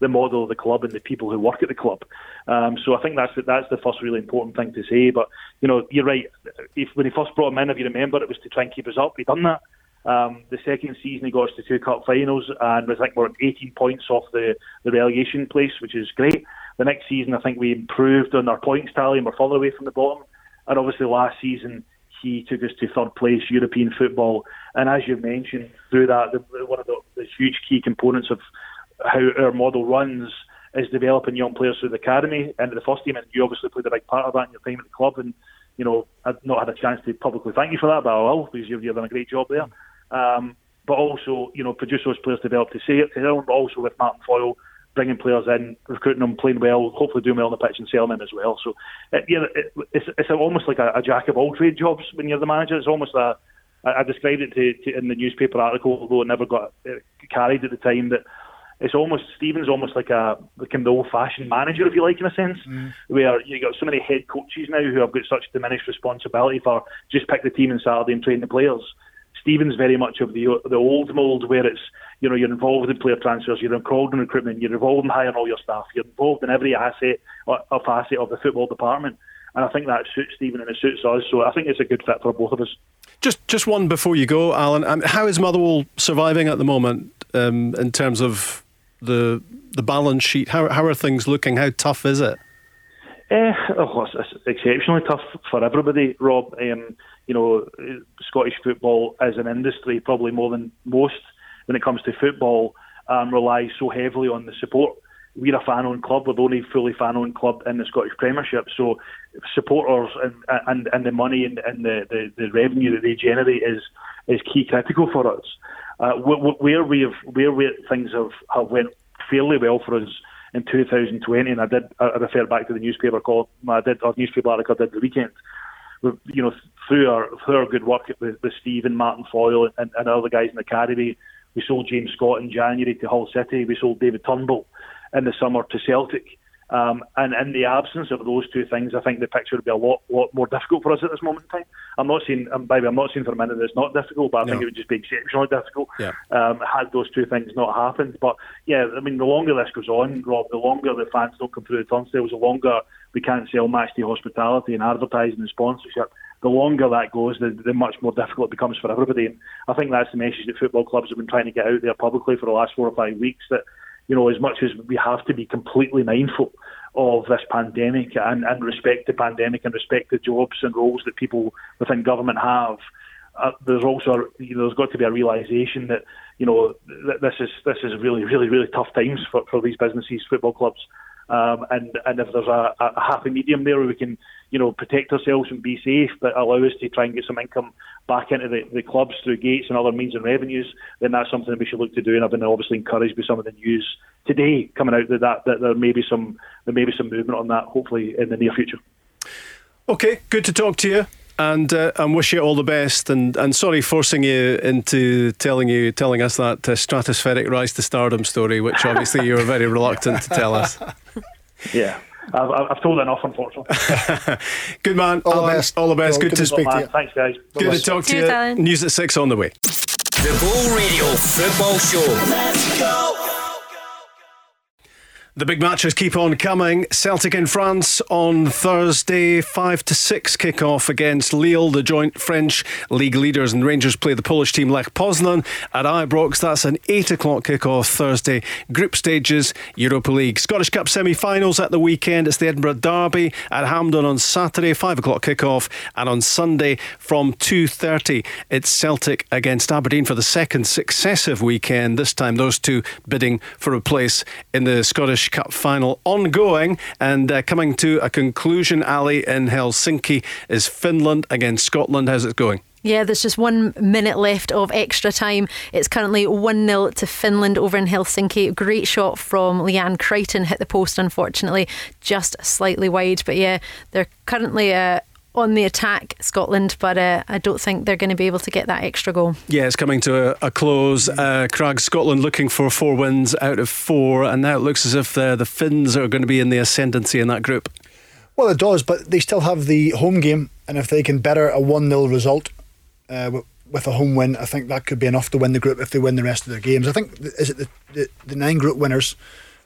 the model of the club and the people who work at the club. Um, so I think that's the, that's the first really important thing to say. But you know, you're right. If when he first brought him in, if you remember, it was to try and keep us up. He done that. Um, the second season, he got us to two cup finals, and I think we're 18 points off the, the relegation place, which is great. The next season, I think we improved on our points tally, and we're further away from the bottom. And obviously, last season, he took us to third place European football. And as you mentioned, through that, the, one of the, the huge key components of how our model runs is developing young players through the academy into the first team. And you obviously played a big part of that in your time at the club. And you know, I've not had a chance to publicly thank you for that, but I will because you've, done a great job there. Um, but also, you know, produce those players develop to say it to them, but also with Martin Foyle bringing players in, recruiting them, playing well, hopefully doing well on the pitch and selling them as well. So, it, it, it's it's almost like a, a jack of all trade jobs when you're the manager. It's almost I, described it to, to in the newspaper article, although it never got carried at the time. That it's almost Stephen's almost like a like an old-fashioned manager, if you like, in a sense, where you got so many head coaches now who have got such diminished responsibility for just pick the team on Saturday and train the players. Stephen's very much of the the old mould where it's you know you're involved in player transfers, you're involved in recruitment, you're involved in hiring all your staff, you're involved in every asset or, or facet of the football department. And I think that suits Stephen and it suits us. So I think it's a good fit for both of us. Just just one before you go, Alan. Um, how is Motherwell surviving at the moment um, in terms of the the balance sheet? How how are things looking? How tough is it? Eh, oh, it's, it's exceptionally tough for everybody, Rob. Um, you know, Scottish football as an industry, probably more than most when it comes to football, um, relies so heavily on the support. We're a fan-owned club. We're the only fully fan-owned club in the Scottish Premiership. So, supporters and and, and the money and, and the, the, the revenue that they generate is is key critical for us. Uh, wh- wh- where we have where we, things have, have went fairly well for us in 2020, and I did I refer back to the newspaper call I did our newspaper article I did the weekend. You know, through our through our good work with, with Steve and Martin Foyle and, and other guys in the academy, we sold James Scott in January to Hull City. We sold David Turnbull in the summer to Celtic. Um, and in the absence of those two things, I think the picture would be a lot, lot more difficult for us at this moment in time. I'm not saying, um, by the way, I'm not saying for a minute that it's not difficult, but I think it would just be exceptionally difficult Yeah. um, had those two things not happened. But yeah, I mean, the longer this goes on, Rob, the longer the fans don't come through the turnstiles, the longer we can't sell match day hospitality and advertising and sponsorship. The longer that goes, the, the much more difficult it becomes for everybody. And I think that's the message that football clubs have been trying to get out there publicly for the last four or five weeks. That you know, as much as we have to be completely mindful of this pandemic and, and respect the pandemic and respect the jobs and roles that people within government have, uh, there's also you know, there's got to be a realization that you know th- this is this is really really really tough times for, for these businesses, football clubs, um, and and if there's a, a happy medium there we can you know protect ourselves and be safe, but allow us to try and get some income back into the, the clubs through gates and other means and revenues, then that's something that we should look to do. And I've been obviously encouraged by some of the news today coming out that, that, that there may be some there may be some movement on that. Hopefully in the near future. Okay, good to talk to you. And uh, and wish you all the best. And, and sorry forcing you into telling you telling us that uh, stratospheric rise to stardom story, which obviously you were very reluctant to tell us. Yeah. I've, I've I've told enough, unfortunately. Good man. All the best. All the best. Well, good, good to to speak to you. Thanks, guys. Good to talk to Cheers, you. Alan. News at six on the way. The Go Radio Football Show. Let's go. The big matches keep on coming. Celtic in France on Thursday, 5 to 6 kick-off against Lille, the joint French league leaders, and Rangers play the Polish team Lech Poznan at Ibrox. That's an 8 o'clock kick-off Thursday. Group stages, Europa League. Scottish Cup semi-finals at the weekend. It's the Edinburgh Derby at Hampden on Saturday, 5 o'clock kick-off, and on Sunday from 2.30, it's Celtic against Aberdeen for the second successive weekend. This time, those two bidding for a place in the Scottish Cup final ongoing and uh, coming to a conclusion. Ali in Helsinki is Finland against Scotland. How's it going? Yeah, there's just one minute left of extra time. It's currently 1 0 to Finland over in Helsinki. Great shot from Leanne Crichton, hit the post, unfortunately, just slightly wide. But yeah, they're currently uh, on the attack, Scotland, but uh, I don't think they're going to be able to get that extra goal. Yeah, it's coming to a, a close. Uh, Crag, Scotland looking for four wins out of four, and now it looks as if the, the Finns are going to be in the ascendancy in that group. Well, it does, but they still have the home game, and if they can better a 1 0 result uh, with a home win, I think that could be enough to win the group if they win the rest of their games. I think, is it the, the, the nine group winners?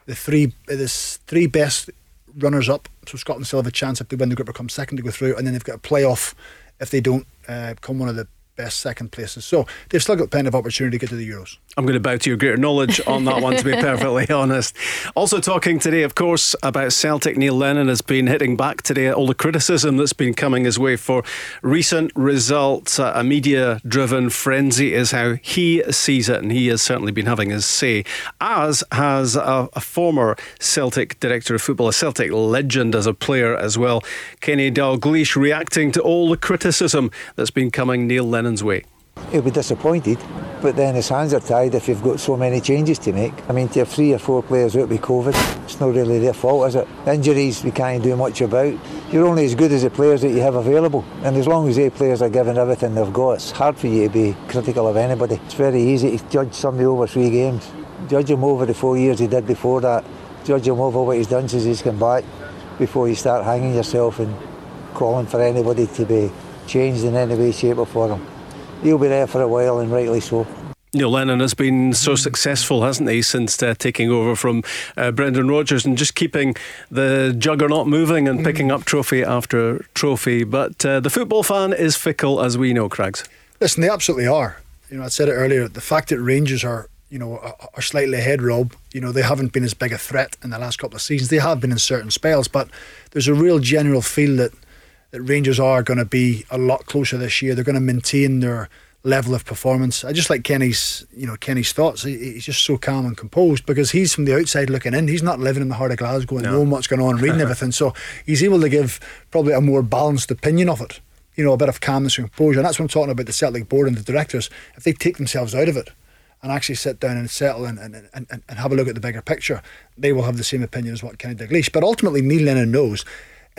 The three, the three best runners up. So Scotland still have a chance if they win the group or come second to go through, and then they've got a playoff if they don't uh, come one of the best second places. So they've still got plenty of opportunity to get to the Euros. I'm going to bow to your greater knowledge on that one, to be perfectly honest. Also, talking today, of course, about Celtic. Neil Lennon has been hitting back today at all the criticism that's been coming his way for recent results. Uh, a media driven frenzy is how he sees it, and he has certainly been having his say, as has a, a former Celtic director of football, a Celtic legend as a player as well, Kenny Dalglish, reacting to all the criticism that's been coming Neil Lennon's way. He'll be disappointed, but then his hands are tied if you've got so many changes to make. I mean, to have three or four players out with COVID, it's not really their fault, is it? Injuries we can't do much about. You're only as good as the players that you have available, and as long as the players are given everything they've got, it's hard for you to be critical of anybody. It's very easy to judge somebody over three games. Judge him over the four years he did before that. Judge him over what he's done since he's come back before you start hanging yourself and calling for anybody to be changed in any way, shape, or form he'll be there for a while, and rightly so. Neil Lennon has been so successful, hasn't he, since uh, taking over from uh, Brendan Rodgers and just keeping the juggernaut moving and picking up trophy after trophy. But uh, the football fan is fickle, as we know, Craigs. Listen, they absolutely are. You know, I said it earlier. The fact that Rangers are, you know, are slightly ahead, Rob. You know, they haven't been as big a threat in the last couple of seasons. They have been in certain spells, but there's a real general feel that that Rangers are going to be a lot closer this year. They're going to maintain their level of performance. I just like Kenny's, you know, Kenny's thoughts. He's just so calm and composed because he's from the outside looking in. He's not living in the heart of Glasgow and no. knowing what's going on reading everything. So he's able to give probably a more balanced opinion of it. You know, a bit of calmness and composure. And that's what I'm talking about the Celtic board and the directors. If they take themselves out of it and actually sit down and settle and, and, and, and have a look at the bigger picture, they will have the same opinion as what Kenny Dalglish. But ultimately, Neil Lennon knows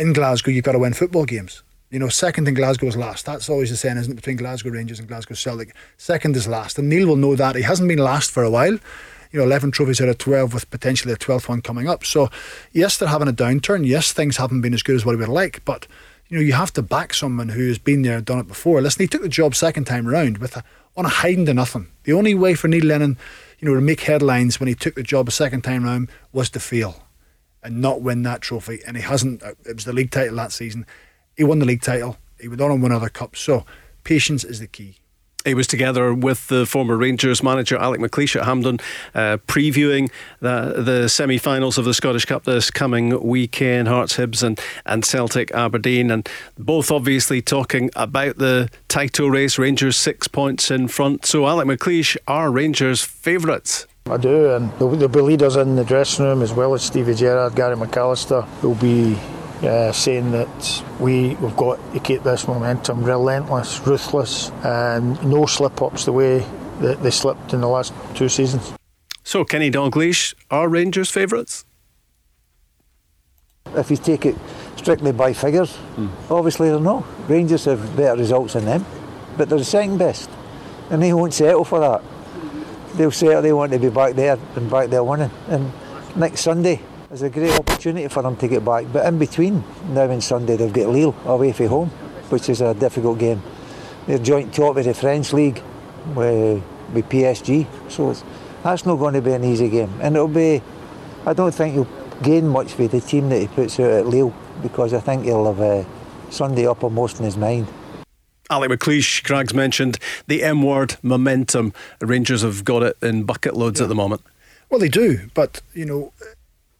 in Glasgow, you've got to win football games. You know, second in Glasgow is last. That's always the saying, isn't it, between Glasgow Rangers and Glasgow Celtic? Second is last. And Neil will know that. He hasn't been last for a while. You know, 11 trophies out of 12 with potentially a 12th one coming up. So, yes, they're having a downturn. Yes, things haven't been as good as what he would like. But, you know, you have to back someone who's been there and done it before. Listen, he took the job second time round with a, on a hiding to nothing. The only way for Neil Lennon, you know, to make headlines when he took the job a second time round was to fail and not win that trophy. And he hasn't. Uh, it was the league title that season. He won the league title. He went on and won other cups. So patience is the key. He was together with the former Rangers manager Alex McLeish at Hampden, uh, previewing the, the semi finals of the Scottish Cup this coming weekend Hearts, Hibs, and, and Celtic Aberdeen. And both obviously talking about the title race. Rangers six points in front. So, Alex McLeish are Rangers' favourites. I do, and there'll, be leaders in the dressing room as well as Stevie Gerrard, Gary McAllister, who'll be uh, saying that we, we've got to keep this momentum relentless, ruthless, and no slip ups the way that they slipped in the last two seasons. So, Kenny Dalglish, are Rangers favourites? If you take it strictly by figures, mm. obviously they're not. Rangers have better results than them, but they're the second best, and they won't settle for that. They'll say they want to be back there and back there winning. And next Sunday, is a great opportunity for them to get back. But in between now and Sunday, they've got Lille away from home, which is a difficult game. They're joint top of the French league with, with PSG, so that's not going to be an easy game. And it'll be, I don't think you'll gain much with the team that he puts out at Lille because I think he'll have uh, Sunday uppermost in his mind. Alex McLeish, Craig's mentioned the M word, momentum. Rangers have got it in bucket loads yeah. at the moment. Well, they do, but you know,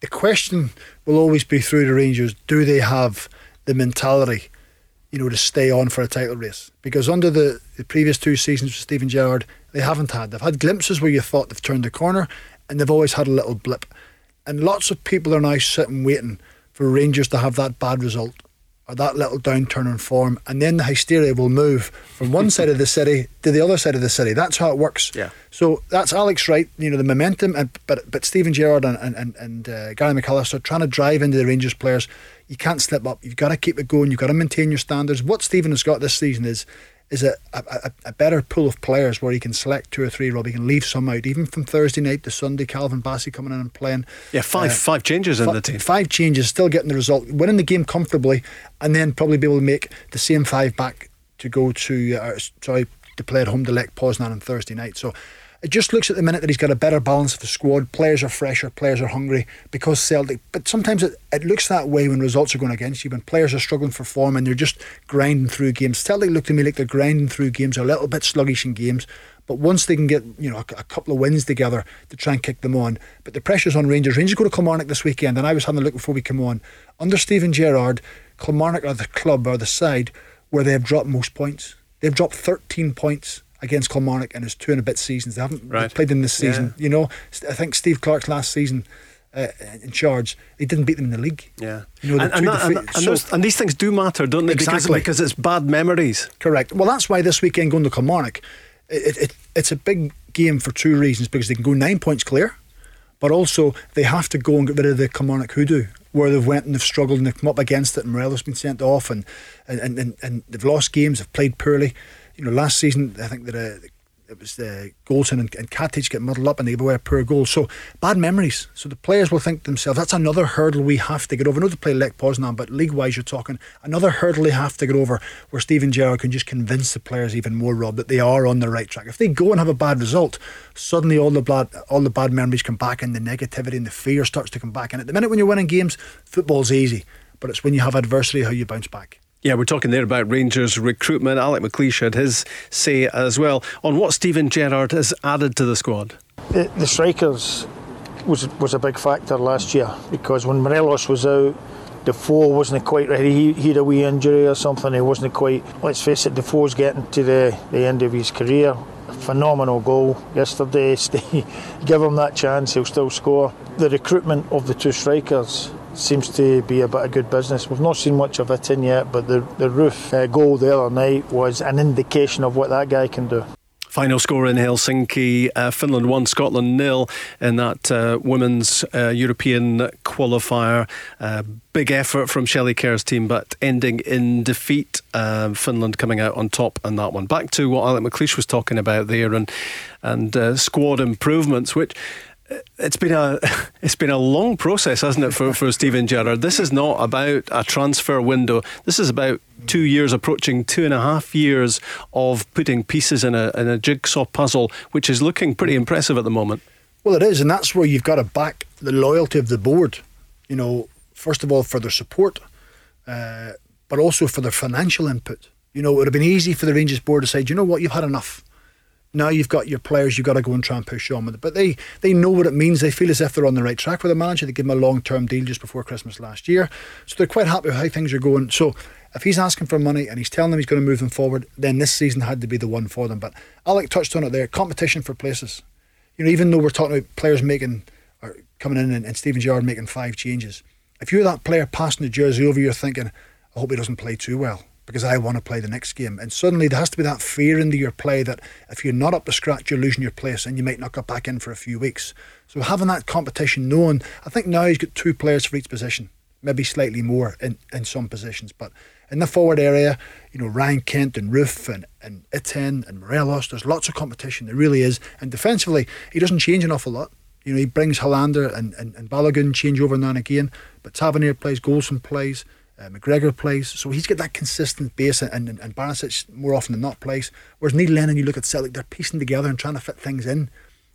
the question will always be through the Rangers: Do they have the mentality, you know, to stay on for a title race? Because under the, the previous two seasons with Steven Gerrard, they haven't had. They've had glimpses where you thought they've turned the corner, and they've always had a little blip. And lots of people are now sitting waiting for Rangers to have that bad result or that little downturn in form, and then the hysteria will move from one side of the city to the other side of the city. That's how it works. Yeah. So that's Alex right. You know the momentum, and but but Steven Gerrard and and and uh, Gary McAllister trying to drive into the Rangers players. You can't slip up. You've got to keep it going. You've got to maintain your standards. What Stephen has got this season is is a, a, a, better pool of players where he can select two or three. Rob, he can leave some out, even from Thursday night to Sunday. Calvin Bassey coming in and playing. Yeah, five uh, five changes in the team. Five changes, still getting the result, winning the game comfortably, and then probably be able to make the same five back to go to uh, sorry to play at home to Lech Poznan on Thursday night. So it just looks at the minute that he's got a better balance of the squad. Players are fresher, players are hungry because Celtic. But sometimes it, it looks that way when results are going against you, when players are struggling for form and they're just grinding through games. Celtic look to me like they're grinding through games, a little bit sluggish in games. But once they can get you know a, a, couple of wins together to try and kick them on, but the pressure's on Rangers. Rangers go to Kilmarnock this weekend, and I was having a look before we come on. Under Steven Gerrard, Kilmarnock are the club or the side where they have dropped most points. They've dropped 13 points against Kilmarnock in his two and a bit seasons. They haven't right. played them this season. Yeah. You know, I think Steve Clarke's last season. Uh, in charge, he didn't beat them in the league. Yeah, you know, and, and, that, and, and, so, and, these things do matter, don't they? Exactly. Because, because it's bad memories. Correct. Well, that's why this weekend going to Kilmarnock, it, it, it's a big game for two reasons. Because they can go nine points clear, but also they have to go and get rid of the Kilmarnock hoodoo where they've went and they've struggled and they've come up against it and Morelos been sent off and and, and, and they've lost games, they've played poorly you know, last season I think that uh, it was the uh, Goldson and, and Katic get muddled up and they were poor goals. So bad memories. So the players will think to themselves, that's another hurdle we have to get over. I know they play Lech Poznan, but league wise, you're talking another hurdle they have to get over where Steven Gerrard can just convince the players even more, Rob, that they are on the right track. If they go and have a bad result, suddenly all the bad, all the bad memories come back and the negativity and the fear starts to come back. And at the minute when you're winning games, football's easy, but it's when you have adversity how you bounce back. Yeah, we're talking there about Rangers recruitment. Alex McLeish had his say as well on what Steven Gerrard has added to the squad. The, the strikers was was a big factor last year because when Morelos was out, Defoe wasn't quite ready. He, he had a wee injury or something. He wasn't quite. Let's face it, Defoe's getting to the, the end of his career. Phenomenal goal yesterday. Give him that chance, he'll still score. The recruitment of the two strikers seems to be a bit of good business. We've not seen much of it in yet, but the, the Roofe uh, goal the other night was an indication of what that guy can do. Final score in Helsinki uh, Finland 1, Scotland nil in that uh, women's uh, European qualifier. Uh, big effort from Shelley Kerr's team, but ending in defeat. Uh, Finland coming out on top on that one. Back to what Alex McLeish was talking about there and, and uh, squad improvements, which it's been a it's been a long process, hasn't it, for, for Steven Gerrard? This is not about a transfer window. This is about two years, approaching two and a half years of putting pieces in a in a jigsaw puzzle, which is looking pretty impressive at the moment. Well, it is, and that's where you've got to back the loyalty of the board. You know, first of all for their support, uh, but also for their financial input. You know, it would have been easy for the Rangers board to say, you know what, you've had enough now you've got your players, you've got to go and try and push on with it. But they, they know what it means. They feel as if they're on the right track with the manager. They gave him a long term deal just before Christmas last year. So they're quite happy with how things are going. So if he's asking for money and he's telling them he's going to move them forward, then this season had to be the one for them. But Alec touched on it there competition for places. You know, even though we're talking about players making, or coming in and, and Steven Gerrard making five changes, if you're that player passing the jersey over, you're thinking, I hope he doesn't play too well because I want to play the next game. And suddenly there has to be that fear into your play that if you're not up to scratch, you're losing your place and you might not get back in for a few weeks. So having that competition, knowing, I think now he's got two players for each position, maybe slightly more in, in some positions. But in the forward area, you know, Ryan Kent and Roofe and, and Itten and Morelos, there's lots of competition. There really is. And defensively, he doesn't change an awful lot. You know, he brings Helander and, and, and Balogun change over now and again, but Tavernier plays, Goldson plays. Uh, McGregor plays, so he's got that consistent base, and, and, and Barisic more often than not plays. Whereas Neil Lennon, you look at Celtic, they're piecing together and trying to fit things in.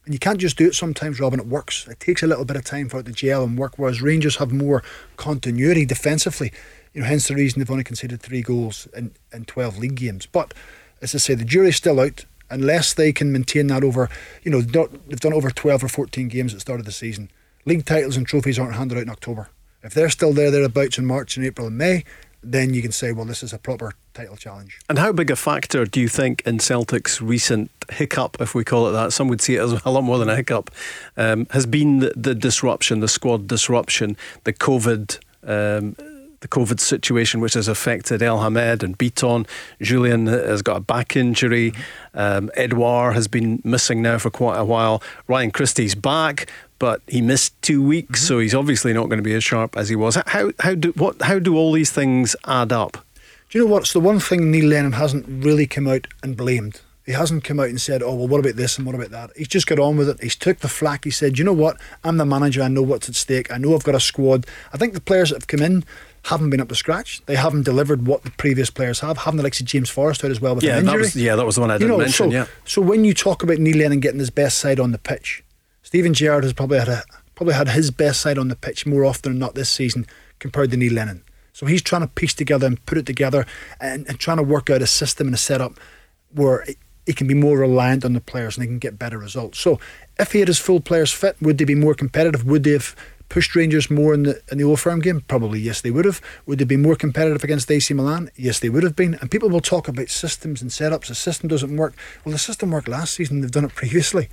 And you can't just do it sometimes, Robin. It works. It takes a little bit of time for it to gel and work, whereas Rangers have more continuity defensively. You know, hence the reason they've only conceded three goals in, in 12 league games. But as I say, the jury's still out. Unless they can maintain that over, you know, they've done over 12 or 14 games at the start of the season. League titles and trophies aren't handed out in October. If they're still there, thereabouts in March and April and May, then you can say, well, this is a proper title challenge. And how big a factor do you think in Celtic's recent hiccup, if we call it that, some would see it as a lot more than a hiccup, um, has been the, the, disruption, the squad disruption, the COVID. Um, the COVID situation, which has affected Elhamed and Bitton. Jullien has got a back injury. Um, Edouard has been missing now for quite a while. Ryan Christie's back, but he missed two weeks, mm-hmm. so he's obviously not going to be as sharp as he was. How how do what how do all these things add up? Do you know what's the one thing Neil Lennon hasn't really come out and blamed? He hasn't come out and said, "Oh well, what about this and what about that?" He's just got on with it. He's took the flack. He said, "You know what? I'm the manager. I know what's at stake. I know I've got a squad. I think the players that have come in haven't been up to scratch. They haven't delivered what the previous players have. Haven't the likes of James Forrest out as well with yeah, an injury. That was, yeah, that was the one I didn't you know, mention. So, yeah. So when you talk about Neil Lennon getting his best side on the pitch, Steven Gerrard has probably had a probably had his best side on the pitch more often than not this season compared to Neil Lennon. So he's trying to piece together and put it together and, and trying to work out a system and a setup where he can be more reliant on the players and they can get better results. So if he had his full players fit, would they be more competitive? Would they have pushed Rangers more in the in the Old Firm game? Probably yes, they would have. Would they be more competitive against AC Milan? Yes, they would have been. And people will talk about systems and setups. The system doesn't work. Well, the system worked last season. They've done it previously.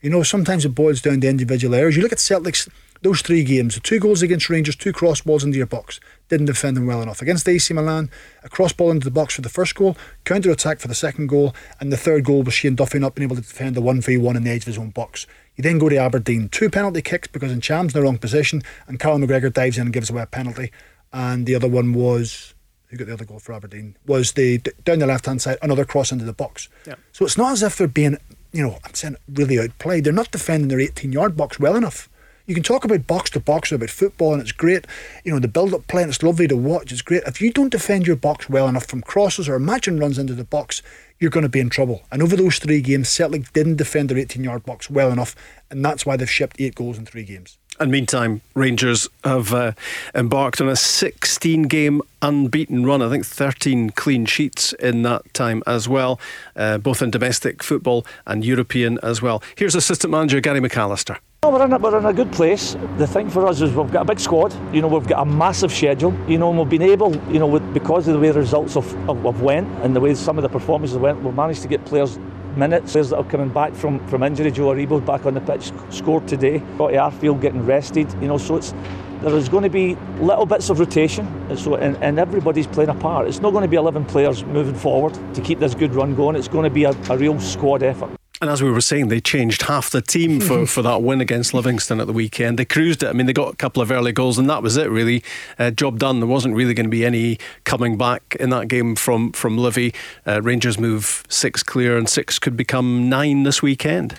You know, sometimes it boils down to individual errors. You look at Celtic's those three games, the two goals against Rangers, two cross balls into your box, didn't defend them well enough. Against AC Milan, a cross ball into the box for the first goal, counter attack for the second goal, and the third goal was Shane Duffy not being able to defend the 1v1 in the edge of his own box. You then go to Aberdeen, two penalty kicks because Ntcham's in the wrong position, and Carl McGregor dives in and gives away a penalty. And the other one was who got the other goal for Aberdeen was the down the left hand side, another cross into the box. Yeah. So it's not as if they're being you know, I'm saying really outplayed. They're not defending their 18 yard box well enough. You can talk about box to box about football and it's great. You know, the build up play and it's lovely to watch. It's great. If you don't defend your box well enough from crosses or matching runs into the box, you're going to be in trouble. And over those three games, Celtic didn't defend their 18 yard box well enough. And that's why they've shipped eight goals in three games. And meantime, Rangers have uh, embarked on a 16 game unbeaten run. I think 13 clean sheets in that time as well, uh, both in domestic football and European as well. Here's Assistant Manager Gary McAllister. We're in, a, we're in a good place. The thing for us is we've got a big squad. You know, we've got a massive schedule. You know, and we've been able, you know, with, because of the way the results have, have, have went and the way some of the performances went, we've managed to get players minutes. Players that are coming back from, from injury. Joe Aribo back on the pitch, scored today. Scotty Arfield getting rested. You know, so it's there is going to be little bits of rotation, and so and, and everybody's playing a part. It's not going to be 11 players moving forward to keep this good run going. It's going to be a, a real squad effort. And as we were saying, they changed half the team for, for that win against Livingston at the weekend. They cruised it. I mean, they got a couple of early goals, and that was it, really. Uh, job done. There wasn't really going to be any coming back in that game from, from Livy. Uh, Rangers move six clear, and six could become nine this weekend.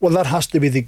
Well, that has to be the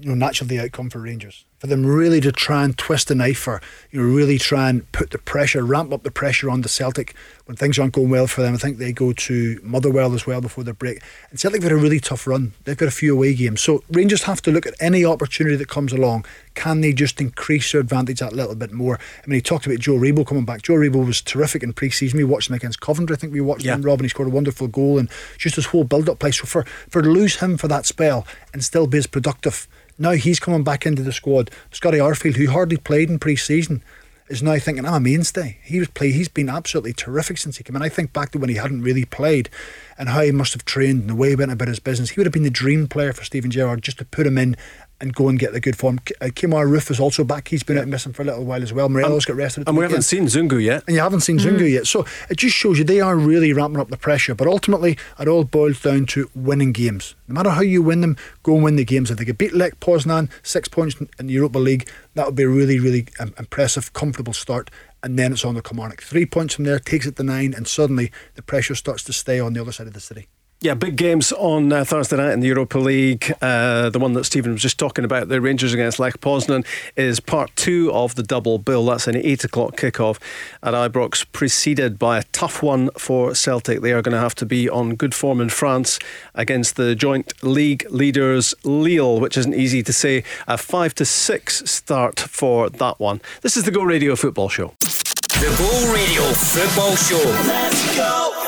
you know, naturally the outcome for Rangers for them really to try and twist the knife or you know really try and put the pressure, ramp up the pressure on the Celtic when things aren't going well for them. I think they go to Motherwell as well before their break. And Celtic have had a really tough run. They've got a few away games, so Rangers have to look at any opportunity that comes along. Can they just increase their advantage that little bit more? I mean, he talked about Joe Aribo coming back. Joe Aribo was terrific in pre-season. We watched him against Coventry. I think we watched yeah. him, Rob, and he scored a wonderful goal and just his whole build-up play. So for for to lose him for that spell and still be as productive now he's coming back into the squad. Scotty Arfield, who hardly played in pre-season, is now thinking, I'm a mainstay. He was play. He's been absolutely terrific since he came in. I think back to when he hadn't really played and how he must have trained and the way he went about his business. He would have been the dream player for Steven Gerrard just to put him in and go and get the good form. Uh, Kemar Roofe is also back. He's been out missing for a little while as well. Morelos got rested. and we haven't seen Zungu yet. And you haven't seen mm. Zungu yet. So it just shows you they are really ramping up the pressure. But ultimately, it all boils down to winning games. No matter how you win them, go and win the games. If they could beat Lech Poznan, six points in the Europa League, that would be a really, really um, impressive, comfortable start. And then it's on the Kilmarnock. Three points from there takes it to nine, and suddenly the pressure starts to stay on the other side of the city. Yeah, big games on uh, Thursday night in the Europa League. Uh, the one that Stephen was just talking about, the Rangers against Lech Poznan, is part two of the double bill. That's an eight o'clock kickoff at Ibrox, preceded by a tough one for Celtic. They are going to have to be on good form in France against the joint league leaders Lille, which isn't easy to say. A five to six start for that one. This is the Go Radio Football Show. The Go Radio Football Show. Let's go.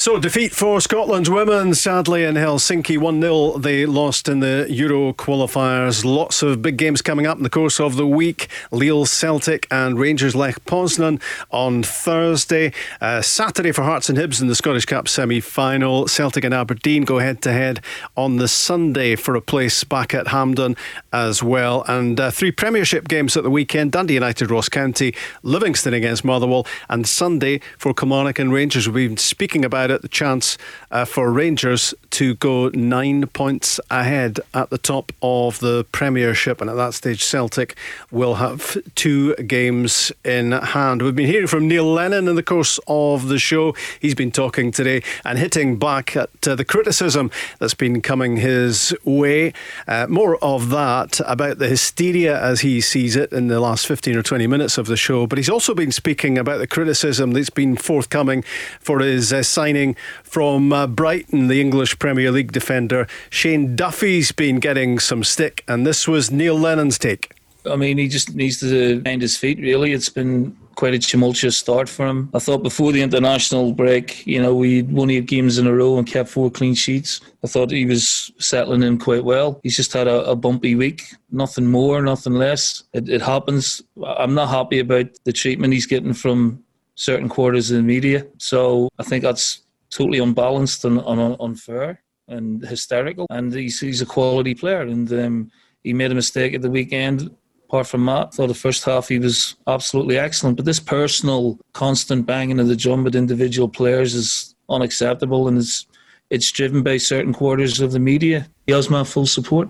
So, defeat for Scotland's women, sadly, in Helsinki 1 0. They lost in the Euro qualifiers. Lots of big games coming up in the course of the week. Lille Celtic and Rangers Lech Poznan on Thursday. Uh, Saturday for Hearts and Hibs in the Scottish Cup semi final. Celtic and Aberdeen go head to head on the Sunday for a place back at Hampden as well. And uh, three Premiership games at the weekend Dundee United Ross County, Livingston against Motherwell, and Sunday for Kilmarnock and Rangers. We've been speaking about it, the chance uh, for Rangers to go nine points ahead at the top of the Premiership. And at that stage, Celtic will have two games in hand. We've been hearing from Neil Lennon in the course of the show. He's been talking today and hitting back at uh, the criticism that's been coming his way. Uh, more of that about the hysteria as he sees it in the last 15 or 20 minutes of the show. But he's also been speaking about the criticism that's been forthcoming for his uh, signing signing from uh, Brighton, the English Premier League defender. Shane Duffy's been getting some stick, and this was Neil Lennon's take. I mean, he just needs to find his feet, really. It's been quite a tumultuous start for him. I thought before the international break, you know, we won eight games in a row and kept four clean sheets. I thought he was settling in quite well. He's just had a, a bumpy week. Nothing more, nothing less. It, it happens. I'm not happy about the treatment he's getting from certain quarters of the media. So I think that's totally unbalanced and, unfair and hysterical. And he's, he's a quality player. And um, he made a mistake at the weekend. Apart from that, thought the first half he was absolutely excellent. But this personal, constant banging of the drum with individual players is unacceptable, and it's it's driven by certain quarters of the media. He has my full support.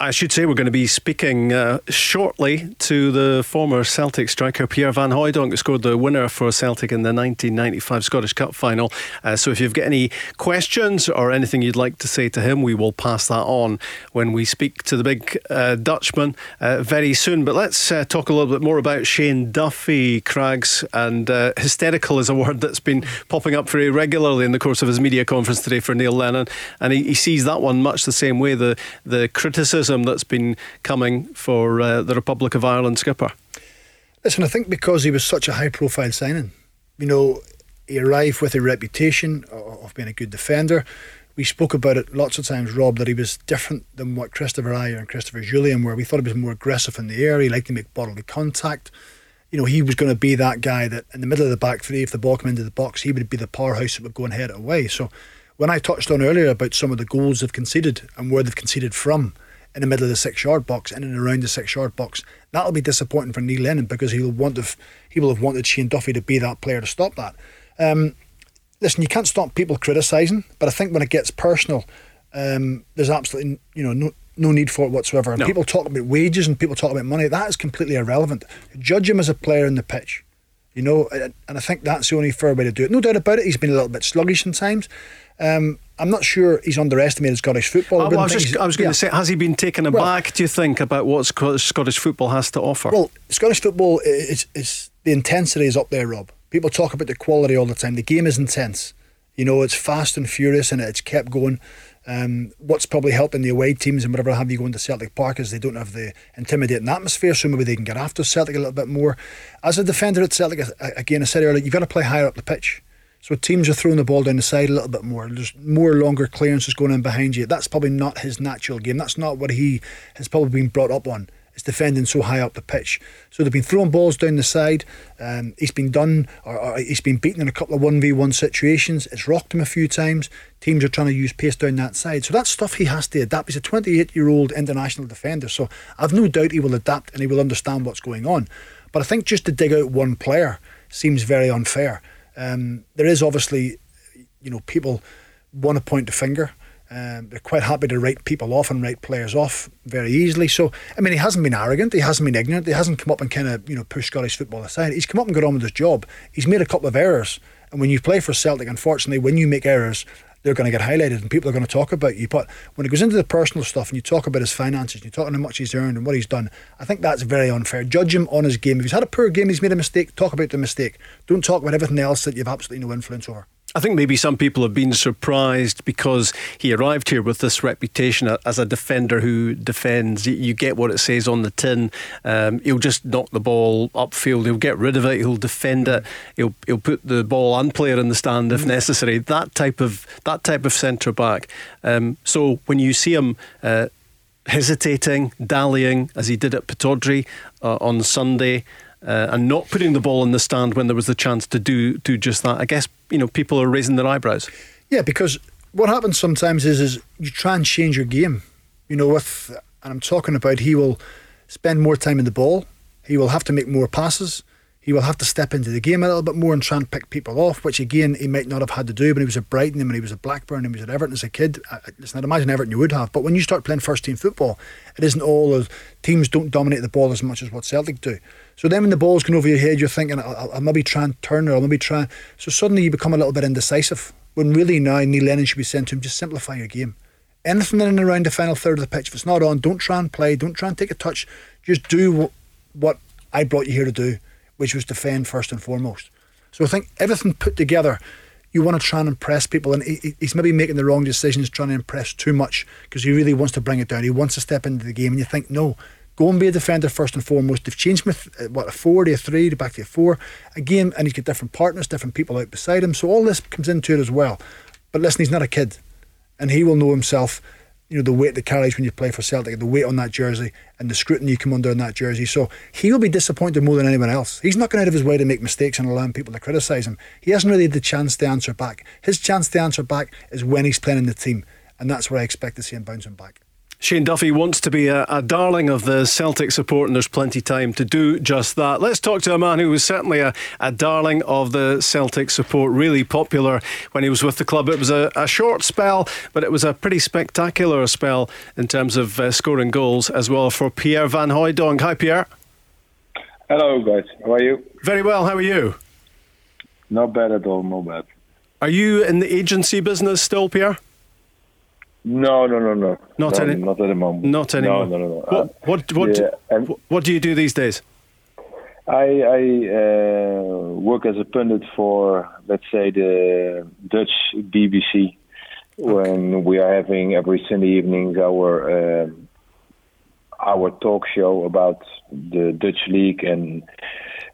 I should say we're going to be speaking uh, shortly to the former Celtic striker Pierre Van Hooijdonk, who scored the winner for Celtic in the 1995 Scottish Cup final. Uh, so if you've got any questions or anything you'd like to say to him, we will pass that on when we speak to the big uh, Dutchman uh, very soon. But let's uh, talk a little bit more about Shane Duffy, Craigs, and uh, hysterical is a word that's been popping up very regularly in the course of his media conference today for Neil Lennon, and he, he sees that one much the same way. The the criticism criticism that's been coming for uh, the Republic of Ireland skipper? Listen, I think because he was such a high profile signing, you know, he arrived with a reputation of being a good defender. We spoke about it lots of times, Rob, that he was different than what Kristoffer Ajer and Christopher Jullien were. We thought he was more aggressive in the air. He liked to make bodily contact. You know, he was going to be that guy that in the middle of the back three, if the ball came into the box, he would be the powerhouse that would go and head it away. So when I touched on earlier about some of the goals they've conceded and where they've conceded from, in the middle of the six yard box, in and around the six yard box. That'll be disappointing for Neil Lennon because he'll want to, he will have wanted Shane Duffy to be that player to stop that. Um, listen, you can't stop people criticising, but I think when it gets personal, um, there's absolutely you know no no need for it whatsoever. No. People talk about wages and people talk about money. That is completely irrelevant. Judge him as a player in the pitch. You know, and I think that's the only fair way to do it. No doubt about it. He's been a little bit sluggish sometimes. Um, I'm not sure he's underestimated Scottish football. I, I was, just, I was going yeah. to say, has he been taken aback? Well, do you think about what Scottish football has to offer? Well, Scottish football is, is the intensity is up there, Rob. People talk about the quality all the time. The game is intense. You know, it's fast and furious, and it's kept going. Um, what's probably helping the away teams and whatever have you going to Celtic Park is they don't have the intimidating atmosphere, so maybe they can get after Celtic a little bit more. As a defender at Celtic, again, I said earlier, you've got to play higher up the pitch. So teams are throwing the ball down the side a little bit more. There's more longer clearances going in behind you. That's probably not his natural game. That's not what he has probably been brought up on. Is defending so high up the pitch. So they've been throwing balls down the side. Um, he's been done, or, or, he's been beaten in a couple of one v one situations. It's rocked him a few times. Teams are trying to use pace down that side. So that's stuff he has to adapt. He's a 28 year old international defender. So I've no doubt he will adapt and he will understand what's going on. But I think just to dig out one player seems very unfair. Um, there is obviously, you know, people want to point the finger. Um, they're quite happy to write people off and write players off very easily. So, I mean, he hasn't been arrogant. He hasn't been ignorant. He hasn't come up and kind of, you know, pushed Scottish football aside. He's come up and got on with his job. He's made a couple of errors. And when you play for Celtic, unfortunately, when you make errors, they're going to get highlighted and people are going to talk about you. But when it goes into the personal stuff and you talk about his finances, and you talk on how much he's earned and what he's done, I think that's very unfair. Judge him on his game. If he's had a poor game, he's made a mistake, talk about the mistake. Don't talk about everything else that you've absolutely no influence over. I think maybe some people have been surprised because he arrived here with this reputation as a defender who defends. You get what it says on the tin. Um, he'll just knock the ball upfield. He'll get rid of it. He'll defend it. He'll he'll put the ball and player in the stand if mm. necessary. That type of that type of centre back. Um, so when you see him. Uh, hesitating, dallying, as he did at Pittodrie uh, on Sunday, uh, and not putting the ball in the stand when there was the chance to do do just that. I guess you know people are raising their eyebrows. Yeah, because what happens sometimes is is you try and change your game. You know, with and I'm talking about he will spend more time in the ball. He will have to make more passes. He will have to step into the game a little bit more and try and pick people off, which again he might not have had to do when he was at Brighton and when he was at Blackburn and he was at Everton as a kid. Listen, I'd imagine Everton you would have, but when you start playing first team football, it isn't all of teams don't dominate the ball as much as what Celtic do. So then when the ball's going over your head, you're thinking, I'll, I'll maybe try and turn or I'll maybe try. So suddenly you become a little bit indecisive. When really now Neil Lennon should be saying to him, just simplify your game. Anything in and around the final third of the pitch, if it's not on, don't try and play, don't try and take a touch. Just do what I brought you here to do which was defend first and foremost. So I think everything put together, you want to try and impress people, and he's maybe making the wrong decisions, trying to impress too much because he really wants to bring it down. He wants to step into the game, and you think, no, go and be a defender first and foremost. They've changed a, uh, what a four to a three to back to a four again, and he's got different partners, different people out beside him. So all this comes into it as well. But listen, he's not a kid, and he will know himself you know the weight that carries when you play for Celtic, the weight on that jersey, and the scrutiny you come under in that jersey. So he will be disappointed more than anyone else. He's not going out of his way to make mistakes and allowing people to criticise him. He hasn't really had the chance to answer back. His chance to answer back is when he's playing in the team, and that's where I expect to see him bouncing back. Shane Duffy wants to be a, a, darling of the Celtic support, and there's plenty time to do just that. Let's talk to a man who was certainly a, a darling of the Celtic support, really popular when he was with the club. It was a, a short spell, but it was a pretty spectacular spell in terms of uh, scoring goals as well for Pierre Van Hooijdonk. Hi, Pierre. Hello, guys. How are you? Very well. How are you? Not bad at all. Not bad. Are you in the agency business still, Pierre? No, no, no, no. Not no, any. Not at the moment. Not anymore. No, no, no. no. What uh, what what, yeah, do, what do you do these days? I, I uh, work as a pundit for let's say the Dutch BBC okay. when we are having every Sunday evenings our uh, our talk show about the Dutch league and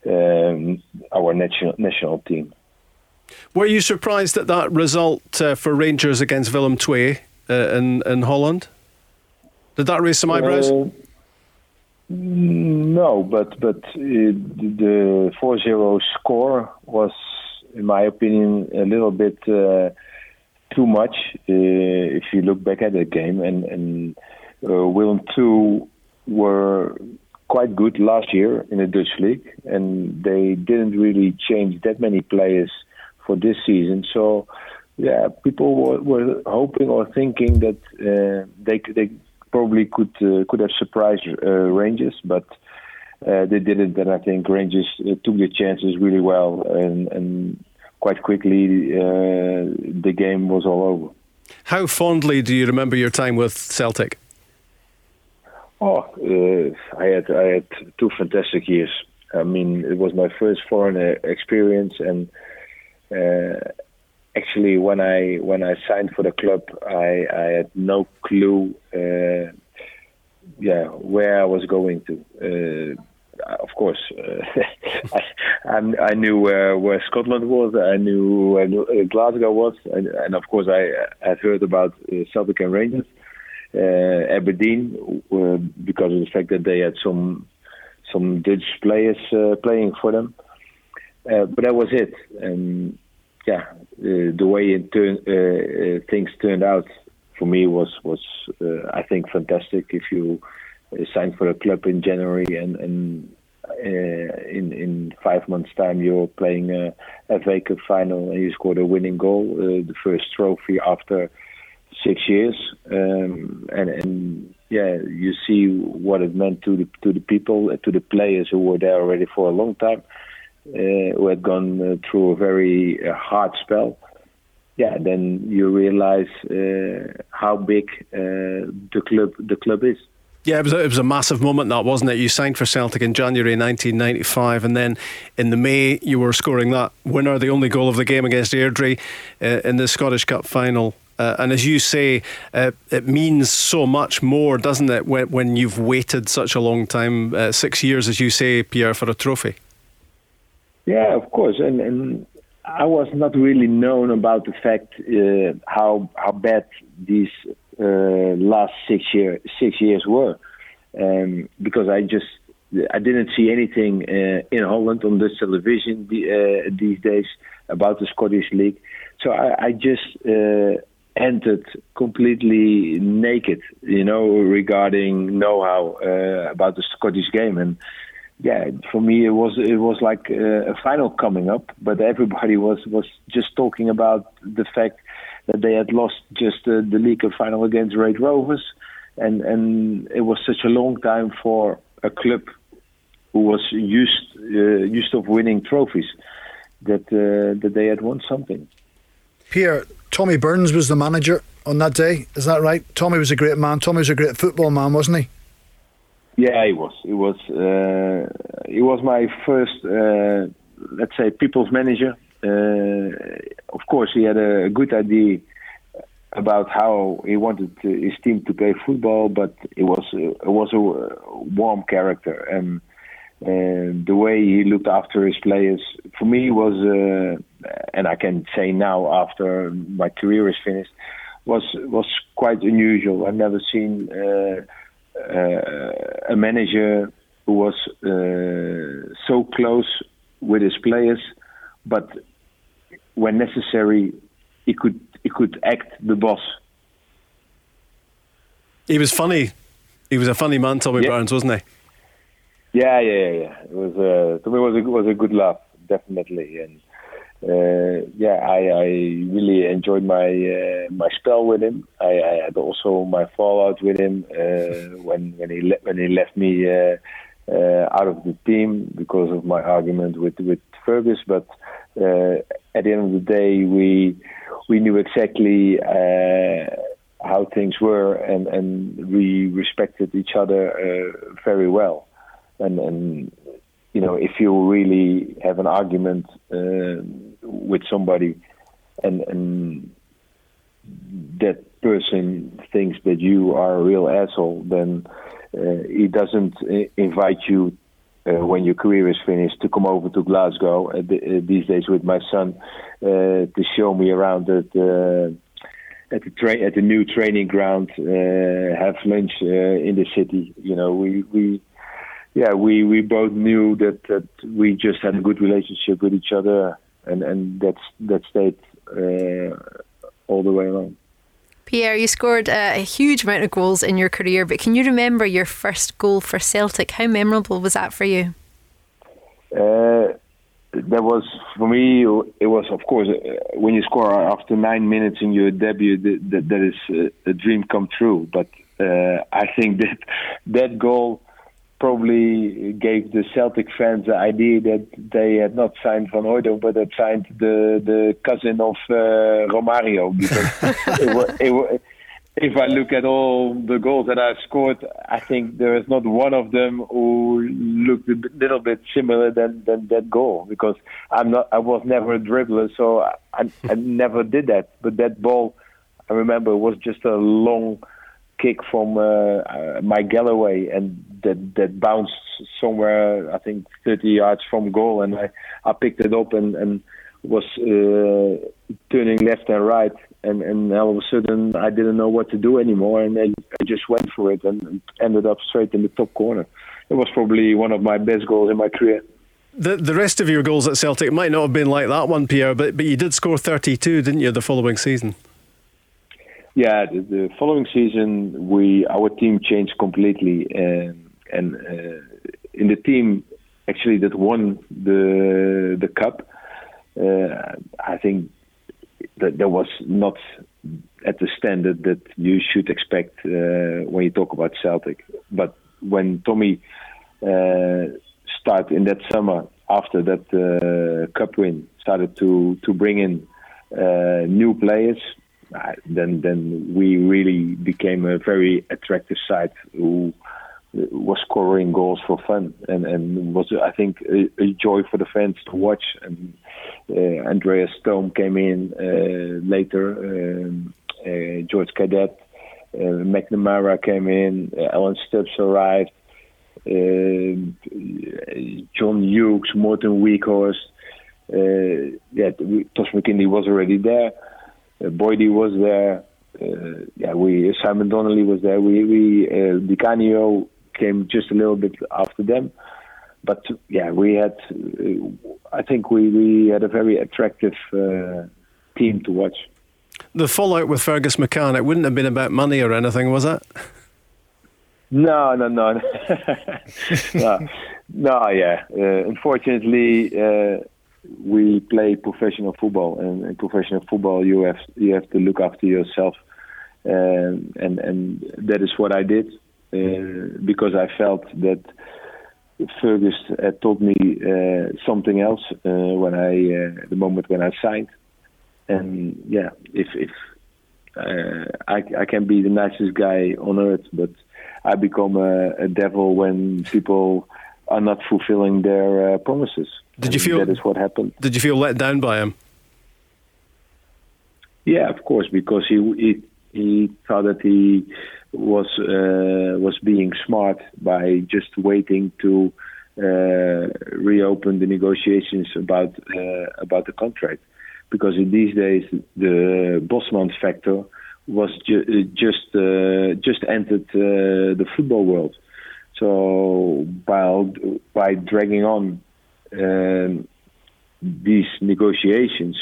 um, our national national team. Were you surprised at that result uh, for Rangers against Willem II? Uh, in in Holland? Did that raise some eyebrows? No, but but uh, the 4-0 score was, in my opinion, a little bit uh, too much. If you look back at the game, and and uh, Willem II were quite good last year in the Dutch league, and they didn't really change that many players for this season. So yeah, people were, were hoping or thinking that uh, they they probably could uh, could have surprised uh, Rangers, but uh, they didn't. And I think Rangers uh, took their chances really well, and, and quite quickly uh, the game was all over. How fondly do you remember your time with Celtic? Oh, I had I had two fantastic years. I mean, it was my first foreign experience, and actually when I when I signed for the club, I, I had no clue, uh, yeah, where I was going to. Uh, of course, uh, I, I, knew where, where Scotland was. I knew where uh, Glasgow was, and, and, of course, I had heard about uh, Celtic and Rangers, uh, Aberdeen, because of the fact that they had some some Dutch players playing for them. but that was it, and yeah, uh, the way it uh, uh, things turned out for me was was I think fantastic. If you sign for a club in January and and in in five months' time you're playing a, a FA Cup final and you scored a winning goal, the first trophy after six years, um, and and yeah, you see what it meant to the to the people, to the players who were there already for a long time, who had gone uh, through a very uh, hard spell. yeah, then you realize uh, how big uh, the club the club is. Yeah, it was, a, it was a massive moment, that wasn't it? You signed for Celtic in January 1995, and then in the May you were scoring that winner, the only goal of the game against Airdrie uh, in the Scottish Cup final. Uh, and as you say, uh, it means so much more, doesn't it, when, when you've waited such a long time, uh, six years, as you say, Pierre, for a trophy? Yeah, of course. And, and I was not really known about the fact uh, how how bad these uh, last six year six years were, um, because I just I didn't see anything uh, in Holland on the television the, uh, these days about the Scottish league, so I, I just uh, entered completely naked, you know, regarding know-how uh, about the Scottish game and yeah, for me it was it was like a, a final coming up, but everybody was was just talking about the fact that they had lost just uh, the league final against Raith Rovers, and and it was such a long time for a club who was used uh, used of winning trophies that uh, that they had won something. Pierre, Tommy Burns was the manager on that day. Is that right? Tommy was a great man. Tommy was a great football man, wasn't he? Yeah, he was. He was. Uh, he was my first, uh, let's say, people's manager. Uh, of course, he had a, good idea about how he wanted his team to play football, but it was it was a warm character, and the way he looked after his players for me was, uh, and I can say now after my career is finished, was was quite unusual. I've never seen. Uh, uh, a manager who was uh, so close with his players, but when necessary, he could he could act the boss. He was funny. He was a funny man, Tommy yeah. Burns, wasn't he? Yeah, yeah, yeah. It was uh, to me was a was a good laugh, definitely, and uh, yeah, I, I really enjoyed my uh, my spell with him. I, I, had also my fallout with him uh, when when he le- when he left me uh, uh, out of the team because of my argument with with Fergus. But uh, at the end of the day, we we knew exactly how things were, and, and we respected each other very well. And and you know, if you really have an argument uh, with somebody, and and that person thinks that you are a real asshole, then uh, he doesn't invite you uh, when your career is finished to come over to Glasgow uh, uh, these days with my son uh, to show me around at at the train at the new training ground, have lunch in the city. You know, we we yeah, we, we both knew that, that we just had a good relationship with each other, and, and that's that stayed uh, all the way along. Pierre, you scored a, a, huge amount of goals in your career, but can you remember your first goal for Celtic? How memorable was that for you? Uh, that was for me. It was, of course, uh, when you score after nine minutes in your debut, that, that, that is a, a dream come true. But uh, I think that that goal probably gave the Celtic fans the idea that they had not signed Van Hooijdonk, but had signed the the cousin of uh, Romario. Because it, it, if I look at all the goals that I've scored, I think there is not one of them who looked a little bit similar than, than that goal. Because I'm not, I was never a dribbler, so I, I never did that. But that ball, I remember, was just a long kick from uh, uh, Mike Galloway, and that that bounced somewhere I think 30 yards from goal, and I, I picked it up and and was uh, turning left and right, and and all of a sudden I didn't know what to do anymore, and I, I just went for it and ended up straight in the top corner. It was probably one of my best goals in my career. The the rest of your goals at Celtic might not have been like that one, Pierre, but but you did score 32, didn't you, the following season? Yeah, the, the following season we our team changed completely, and and uh, in the team actually that won the the cup, uh, I think that there was not at the standard that you should expect uh, when you talk about Celtic. But when Tommy uh, started in that summer after that uh, cup win, started to to bring in uh, new players, then then we really became a very attractive side who was scoring goals for fun and and was I think a, a joy for the fans to watch. And uh, Andreas Stone came in uh, later, um, uh, Jorge Cadete, uh, McNamara came in, uh, Alan Stubbs arrived, uh, John Hughes, Morten Wieghorst. Yeah, Tosh McKinlay was already there. Uh, Boydie was there. Uh, yeah, we Simon Donnelly was there. We we uh, Di Canio came just a little bit after them. But yeah, we had. Uh, I think we we had a very attractive uh, team to watch. The fallout with Fergus McCann, it wouldn't have been about money or anything, was it? No, no, no, no, no. Yeah, uh, unfortunately, uh, we play professional football, and in professional football, you have you have to look after yourself, um, and and that is what I did uh, because I felt that Fergus had told me uh, something else uh, when I uh, the moment when I signed, and yeah, if if uh, I I can be the nicest guy on earth, but I become a, a devil when people are not fulfilling their uh, promises. Did you feel that is what happened? Did you feel let down by him? Yeah, of course, because he he, he thought that he was uh, was being smart by just waiting to uh, reopen the negotiations about uh, about the contract, because in these days the Bosman factor was ju- just uh, just entered uh, the football world. So by by dragging on um, these negotiations,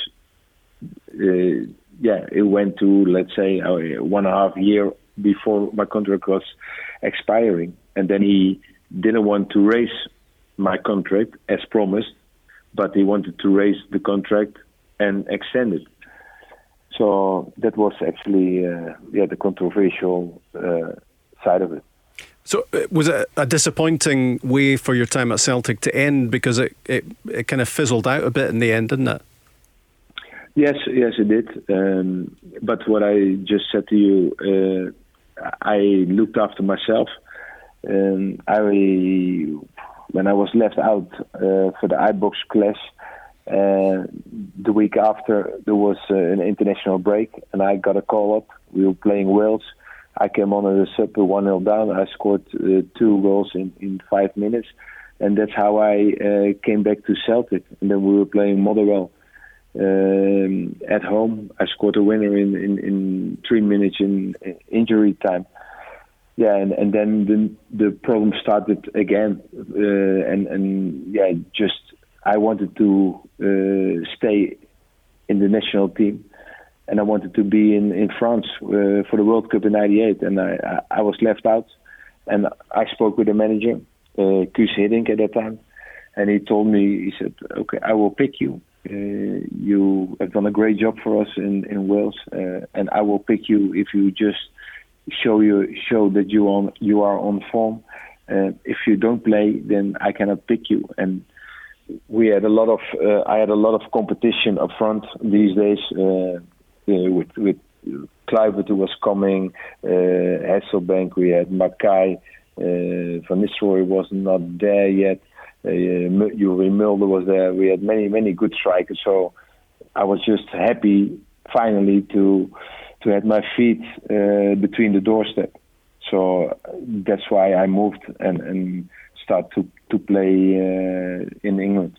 uh, yeah, it went to let's say uh, one and a half year before my contract was expiring, and then he didn't want to raise my contract as promised, but he wanted to raise the contract and extend it. So that was actually uh, yeah the controversial uh, side of it. So uh, was it a disappointing way for your time at Celtic to end because it, it, it kind of fizzled out a bit in the end, didn't it? Yes, yes, it did. Um, but what I just said to you, uh, I looked after myself. Um, I when I was left out uh, for the Ibrox clash uh, the week after there was uh, an international break, and I got a call up. We were playing Wales. I came on as a sub, one 0 down. I scored uh, two goals in, in five minutes, and that's how I uh, came back to Celtic. And then we were playing Motherwell um, at home. I scored a winner in, in, in three minutes in, in injury time. Yeah, and, and then the the problem started again, uh, and and yeah, just I wanted to uh, stay in the national team, and I wanted to be in in France uh, for the World Cup in '98, and I I was left out, and I spoke with the manager, uh, Guus Hiddink at that time, and he told me he said, okay, I will pick you. Uh, you have done a great job for us in in Wales, uh, and I will pick you if you just show you show that you on you are on form. Uh, if you don't play, then I cannot pick you. And we had a lot of uh, I had a lot of competition up front these days uh, with with Kluivert who was coming, uh, Hasselbaink, we had Makaay, uh, Van Nistelrooy was not there yet, Youri Mulder was there. We had many many good strikers, so I was just happy finally to to have my feet between the doorstep. So that's why I moved and and start to to play in England.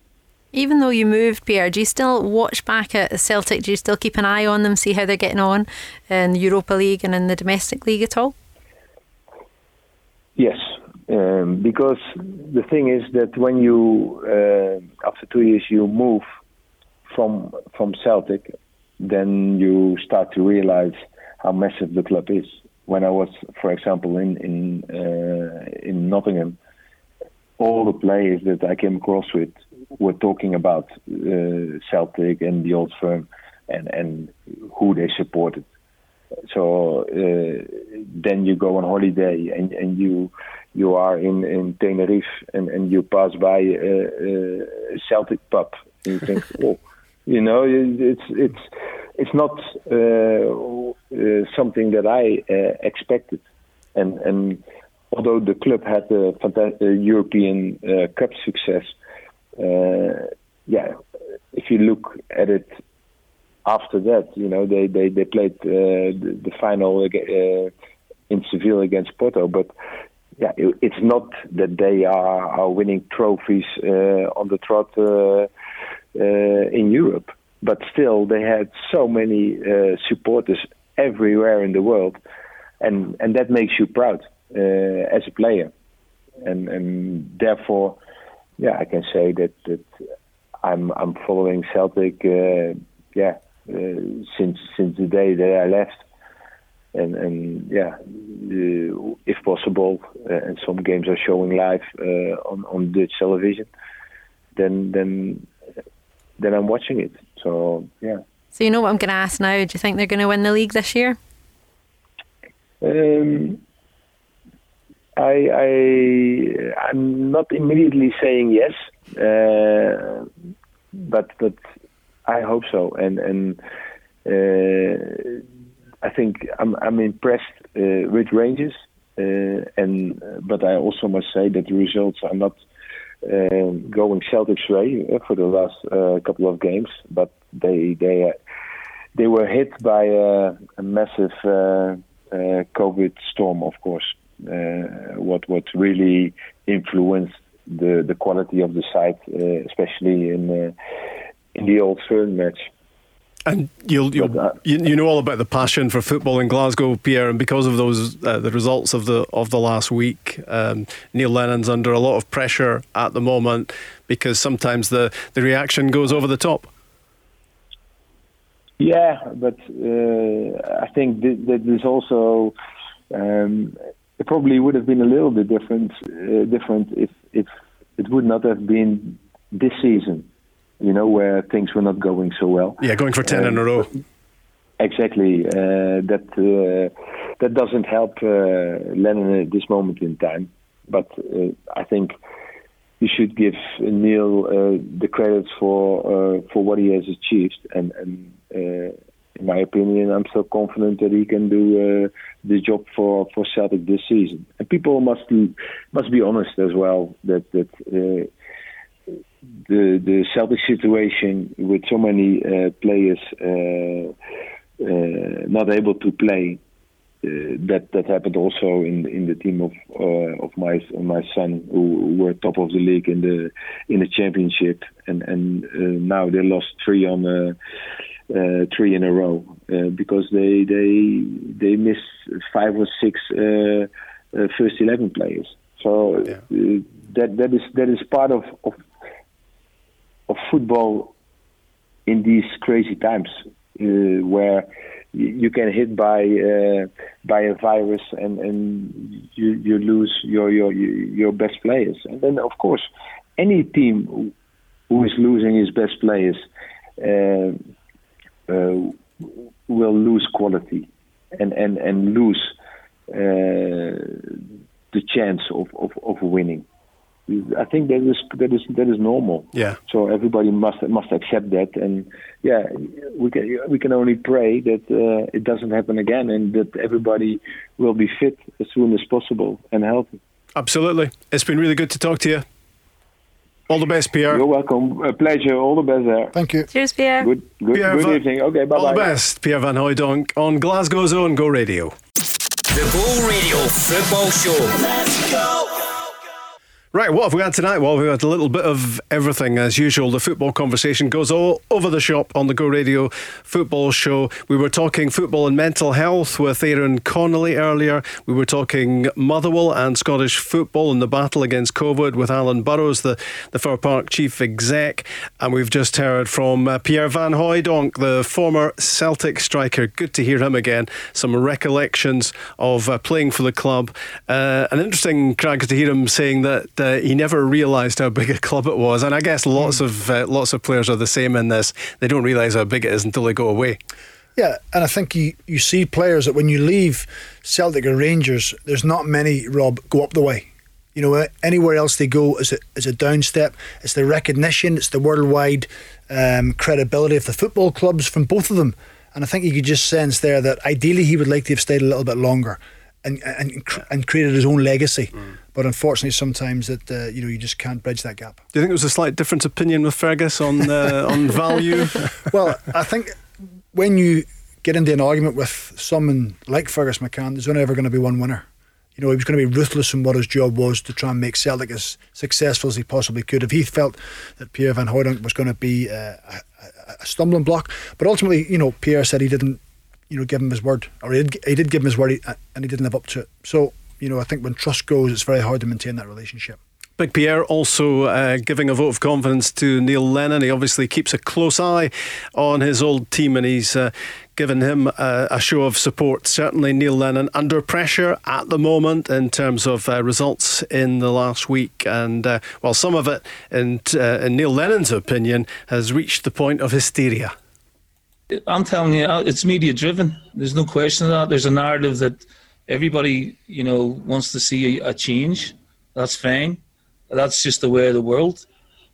Even though you moved, Pierre, do you still watch back at Celtic? Do you still keep an eye on them, see how they're getting on in the Europa League and in the domestic league at all? Yes, um, because the thing is that when you uh, after two years you move from from Celtic, then you start to realize how massive the club is. When I was, for example, in in uh, in Nottingham, all the players that I came across with were talking about uh, Celtic and the old firm and, and who they supported. So uh, then you go on holiday and, and you you are in, in Tenerife and, and you pass by a, a Celtic pub and you think, oh, you know, it's it's it's not uh, something that I expected, and and although the club had a fantastic European Cup success, yeah, if you look at it after that, you know, they they they played uh, the, the, final uh, in Seville against Porto, but yeah, it, it's not that they are are winning trophies uh, on the trot uh, uh, in Europe, but still they had so many uh, supporters everywhere in the world, and and that makes you proud as a player, and and therefore, yeah, I can say that that I'm I'm following Celtic. yeah, uh, since since the day that I left. And and yeah, uh, if possible, uh, and some games are showing live on on Dutch television, then then then I'm watching it. So yeah. So you know what I'm going to ask now? Do you think they're going to win the league this year? Um, I, I I'm not immediately saying yes, uh, but but I hope so, and and uh, I think I'm I'm impressed uh, with Rangers, uh, and but I also must say that the results are not um, going Celtics way uh, for the last uh, couple of games, but they they uh, they were hit by a, a massive COVID storm, of course. What what really influenced the the quality of the site, especially in in the old firm match. And you'll, you'll uh, you, you know all about the passion for football in Glasgow, Pierre, and because of those uh, the results of the of the last week, um, Neil Lennon's under a lot of pressure at the moment because sometimes the, the reaction goes over the top. Yeah, but uh, I think that, that there's also um, it probably would have been a little bit different uh, different if if it would not have been this season you know, where things were not going so well. Yeah, going for 10 in a um, row. Exactly. Uh, that uh, that doesn't help uh, Lennon at this moment in time. But uh, I think you should give Neil uh, the credit for uh, for what he has achieved. And, and in my opinion, I'm so confident that he can do the job for, for Celtic this season. And people must be must be honest as well that that the the Celtic situation with so many uh, players uh, uh, not able to play. Uh, that that happened also in in the team of uh, of my my son who were top of the league in the in the championship and and uh, now they lost three on three in a row because they they they missed five or six first eleven players. So yeah. that that is that is part of, of of football in these crazy times uh, where you can hit by uh, by a virus and and you you lose your your your best players and then of course any team who is losing his best players uh, uh, will lose quality and and and lose uh, the chance of, of, of winning I think that is that is that is normal. Yeah. So everybody must must accept that, and yeah, we can we can only pray that uh, it doesn't happen again, and that everybody will be fit as soon as possible and healthy. Absolutely, it's been really good to talk to you. All the best, Pierre. You're welcome. A pleasure. All the best there. Thank you. Cheers, Pierre. Good, good, Pierre good Van, evening. Okay, bye bye. All the best, Pierre Van Hooijdonk on Glasgow's own Go Radio. The Go Radio Football Show. Let's go. Right, what have we had tonight? Well, we've had a little bit of everything as usual. The football conversation goes all over the shop on the Go Radio football show. We were talking football and mental health with Aaron Connelly earlier. We were talking Motherwell and Scottish football in the battle against COVID with Alan Burrows, the, the Fir Park chief exec. And we've just heard from uh, Pierre Van Hooijdonk, the former Celtic striker. Good to hear him again. Some recollections of uh, playing for the club. Uh, an interesting crack to hear him saying that uh, he never realised how big a club it was. And I guess lots mm. of uh, lots of players are the same in this. They don't realise how big it is until they go away. Yeah, and I think you, you see players that when you leave Celtic or Rangers, there's not many, Rob, go up the way. You know, anywhere else they go is a, is a downstep. It's the recognition, it's the worldwide um, credibility of the football clubs from both of them. And I think you could just sense there that ideally he would like to have stayed a little bit longer and and, and created his own legacy. Mm. But unfortunately, sometimes that uh, you know you just can't bridge that gap. Do you think there was a slight different opinion with Fergus on uh, on value? well, I think when you get into an argument with someone like Fergus McCann, there's only ever going to be one winner. You know, he was going to be ruthless in what his job was to try and make Celtic as successful as he possibly could. If he felt that Pierre Van Hooijdonk was going to be uh, a, a, stumbling block, but ultimately, you know, Pierre said he didn't, you know, give him his word, or he did, he did give him his word, and he didn't live up to it. So, you know, I think when trust goes, it's very hard to maintain that relationship. Big Pierre also uh, giving a vote of confidence to Neil Lennon. He obviously keeps a close eye on his old team and he's uh, given him a, a, show of support. Certainly, Neil Lennon under pressure at the moment in terms of uh, results in the last week. And uh, while some of it, in, uh, in Neil Lennon's opinion, has reached the point of hysteria. I'm telling you, uh, it's media driven. There's no question of that. There's a narrative that everybody, you know, wants to see a, change. That's fine that's just the way of the world.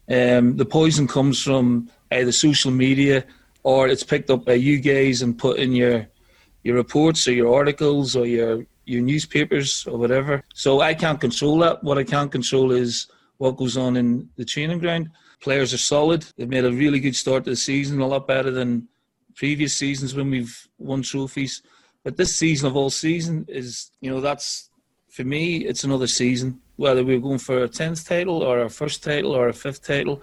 Um, the poison comes from either social media or it's picked up by you guys and put in your your reports or your articles or your your newspapers or whatever. So I can't control that. What I can control is what goes on in the training ground. Players are solid. They've made a really good start to the season, a lot better than previous seasons when we've won trophies. But this season of all season is, you know, that's for me, it's another season whether we're going for a 10th title or a first title or a fifth title,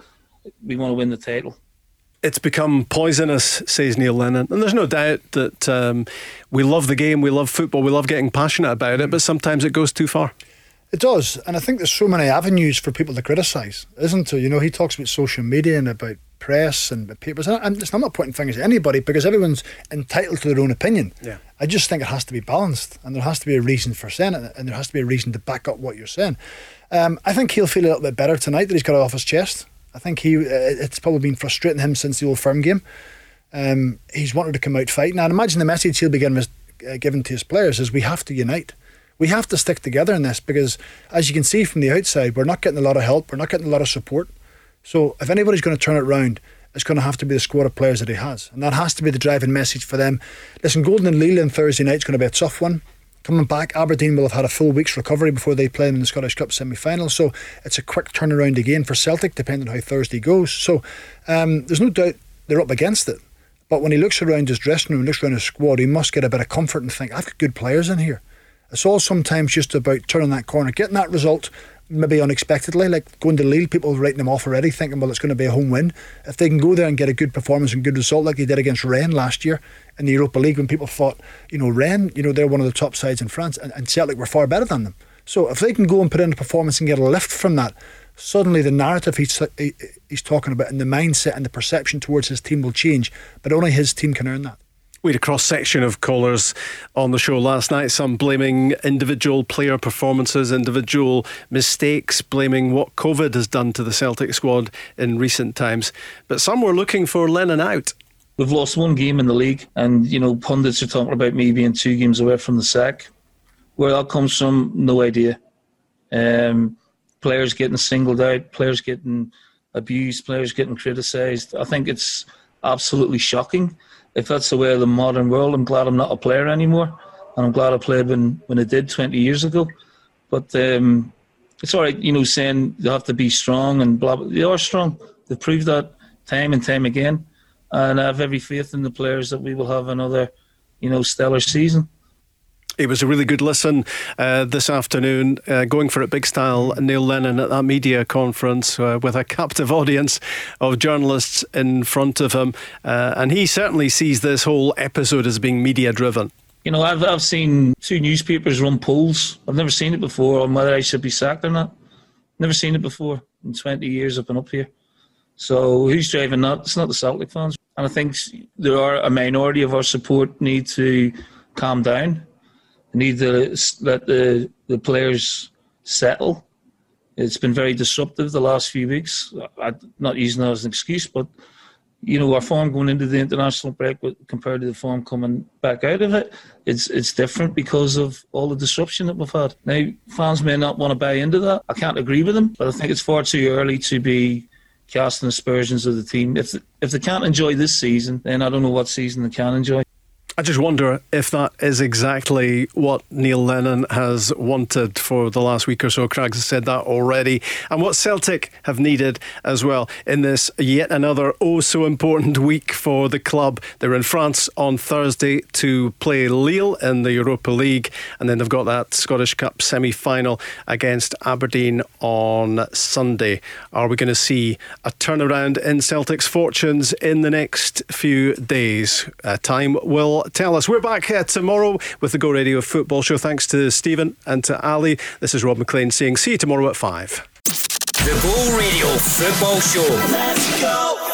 we want to win the title. It's become poisonous, says Neil Lennon. And there's no doubt that um, we love the game, we love football, we love getting passionate about it, but sometimes it goes too far. It does. And I think there's so many avenues for people to criticise, isn't there? You know, he talks about social media and about press and the papers. And I'm not pointing fingers at anybody because everyone's entitled to their own opinion. Yeah. I just think it has to be balanced and there has to be a reason for saying it and there has to be a reason to back up what you're saying. Um, I think he'll feel a little bit better tonight that he's got it off his chest. I think he uh, it's probably been frustrating him since the old firm game. Um, he's wanted to come out fighting. And imagine the message he'll be given, uh, given to his players is we have to unite. We have to stick together in this because, as you can see from the outside, we're not getting a lot of help. We're not getting a lot of support. So if anybody's going to turn it around, it's going to have to be the squad of players that he has. And that has to be the driving message for them. Listen, Golden and on Thursday night is going to be a tough one. Coming back, Aberdeen will have had a full week's recovery before they play in the Scottish Cup semi final. So it's a quick turnaround again for Celtic, depending on how Thursday goes. So um, there's no doubt they're up against it. But when he looks around his dressing room, looks around his squad, he must get a bit of comfort and think, I've got good players in here. It's all sometimes just about turning that corner, getting that result, maybe unexpectedly, like going to Lille, people writing them off already, thinking, well, it's going to be a home win. If they can go there and get a good performance and good result like they did against Rennes last year in the Europa League, when people thought, you know, Rennes, you know, they're one of the top sides in France, and, and Celtic were far better than them. So if they can go and put in a performance and get a lift from that, suddenly the narrative he's he's talking about and the mindset and the perception towards his team will change. But only his team can earn that. We had a cross section of callers on the show last night, some blaming individual player performances, individual mistakes, blaming what COVID has done to the Celtic squad in recent times. But some were looking for Lennon out. We've lost one game in the league, and you know, pundits are talking about me being two games away from the sack. Where that comes from, no idea. Um, players getting singled out, players getting abused, players getting criticised. I think it's absolutely shocking if that's the way of the modern world, I'm glad I'm not a player anymore, and I'm glad I played when when I did 20 years ago. But um, it's all right, you know, saying you have to be strong and blah. blah. They are strong. They've proved that time and time again, and I have every faith in the players that we will have another, you know, stellar season. It was a really good listen uh, this afternoon, uh, going for it big style. Neil Lennon at that media conference uh, with a captive audience of journalists in front of him. Uh, and he certainly sees this whole episode as being media driven. You know, I've, I've seen two newspapers run polls. I've never seen it before on whether I should be sacked or not. Never seen it before in 20 years I've been up here. So who's driving that? It's not the Celtic fans. And I think there are a minority of our support need to calm down need to let the, the players settle. It's been very disruptive the last few weeks. I'm not using that as an excuse, but you know our form going into the international break compared to the form coming back out of it, it's it's different because of all the disruption that we've had. Now fans may not want to buy into that. I can't agree with them, but I think it's far too early to be casting aspersions of the team. If if they can't enjoy this season, then I don't know what season they can enjoy. I just wonder if that is exactly what Neil Lennon has wanted for the last week or so. Craigs has said that already. And what Celtic have needed as well in this yet another oh so important week for the club. They're in France on Thursday to play Lille in the Europa League. And then they've got that Scottish Cup semi final against Aberdeen on Sunday. Are we going to see a turnaround in Celtic's fortunes in the next few days? Uh, time will tell us. We're back uh, tomorrow with the Go Radio Football Show. Thanks to Stephen and to Ali. This is Rob Maclean saying see you tomorrow at 5. The Go Radio Football Show. Let's go!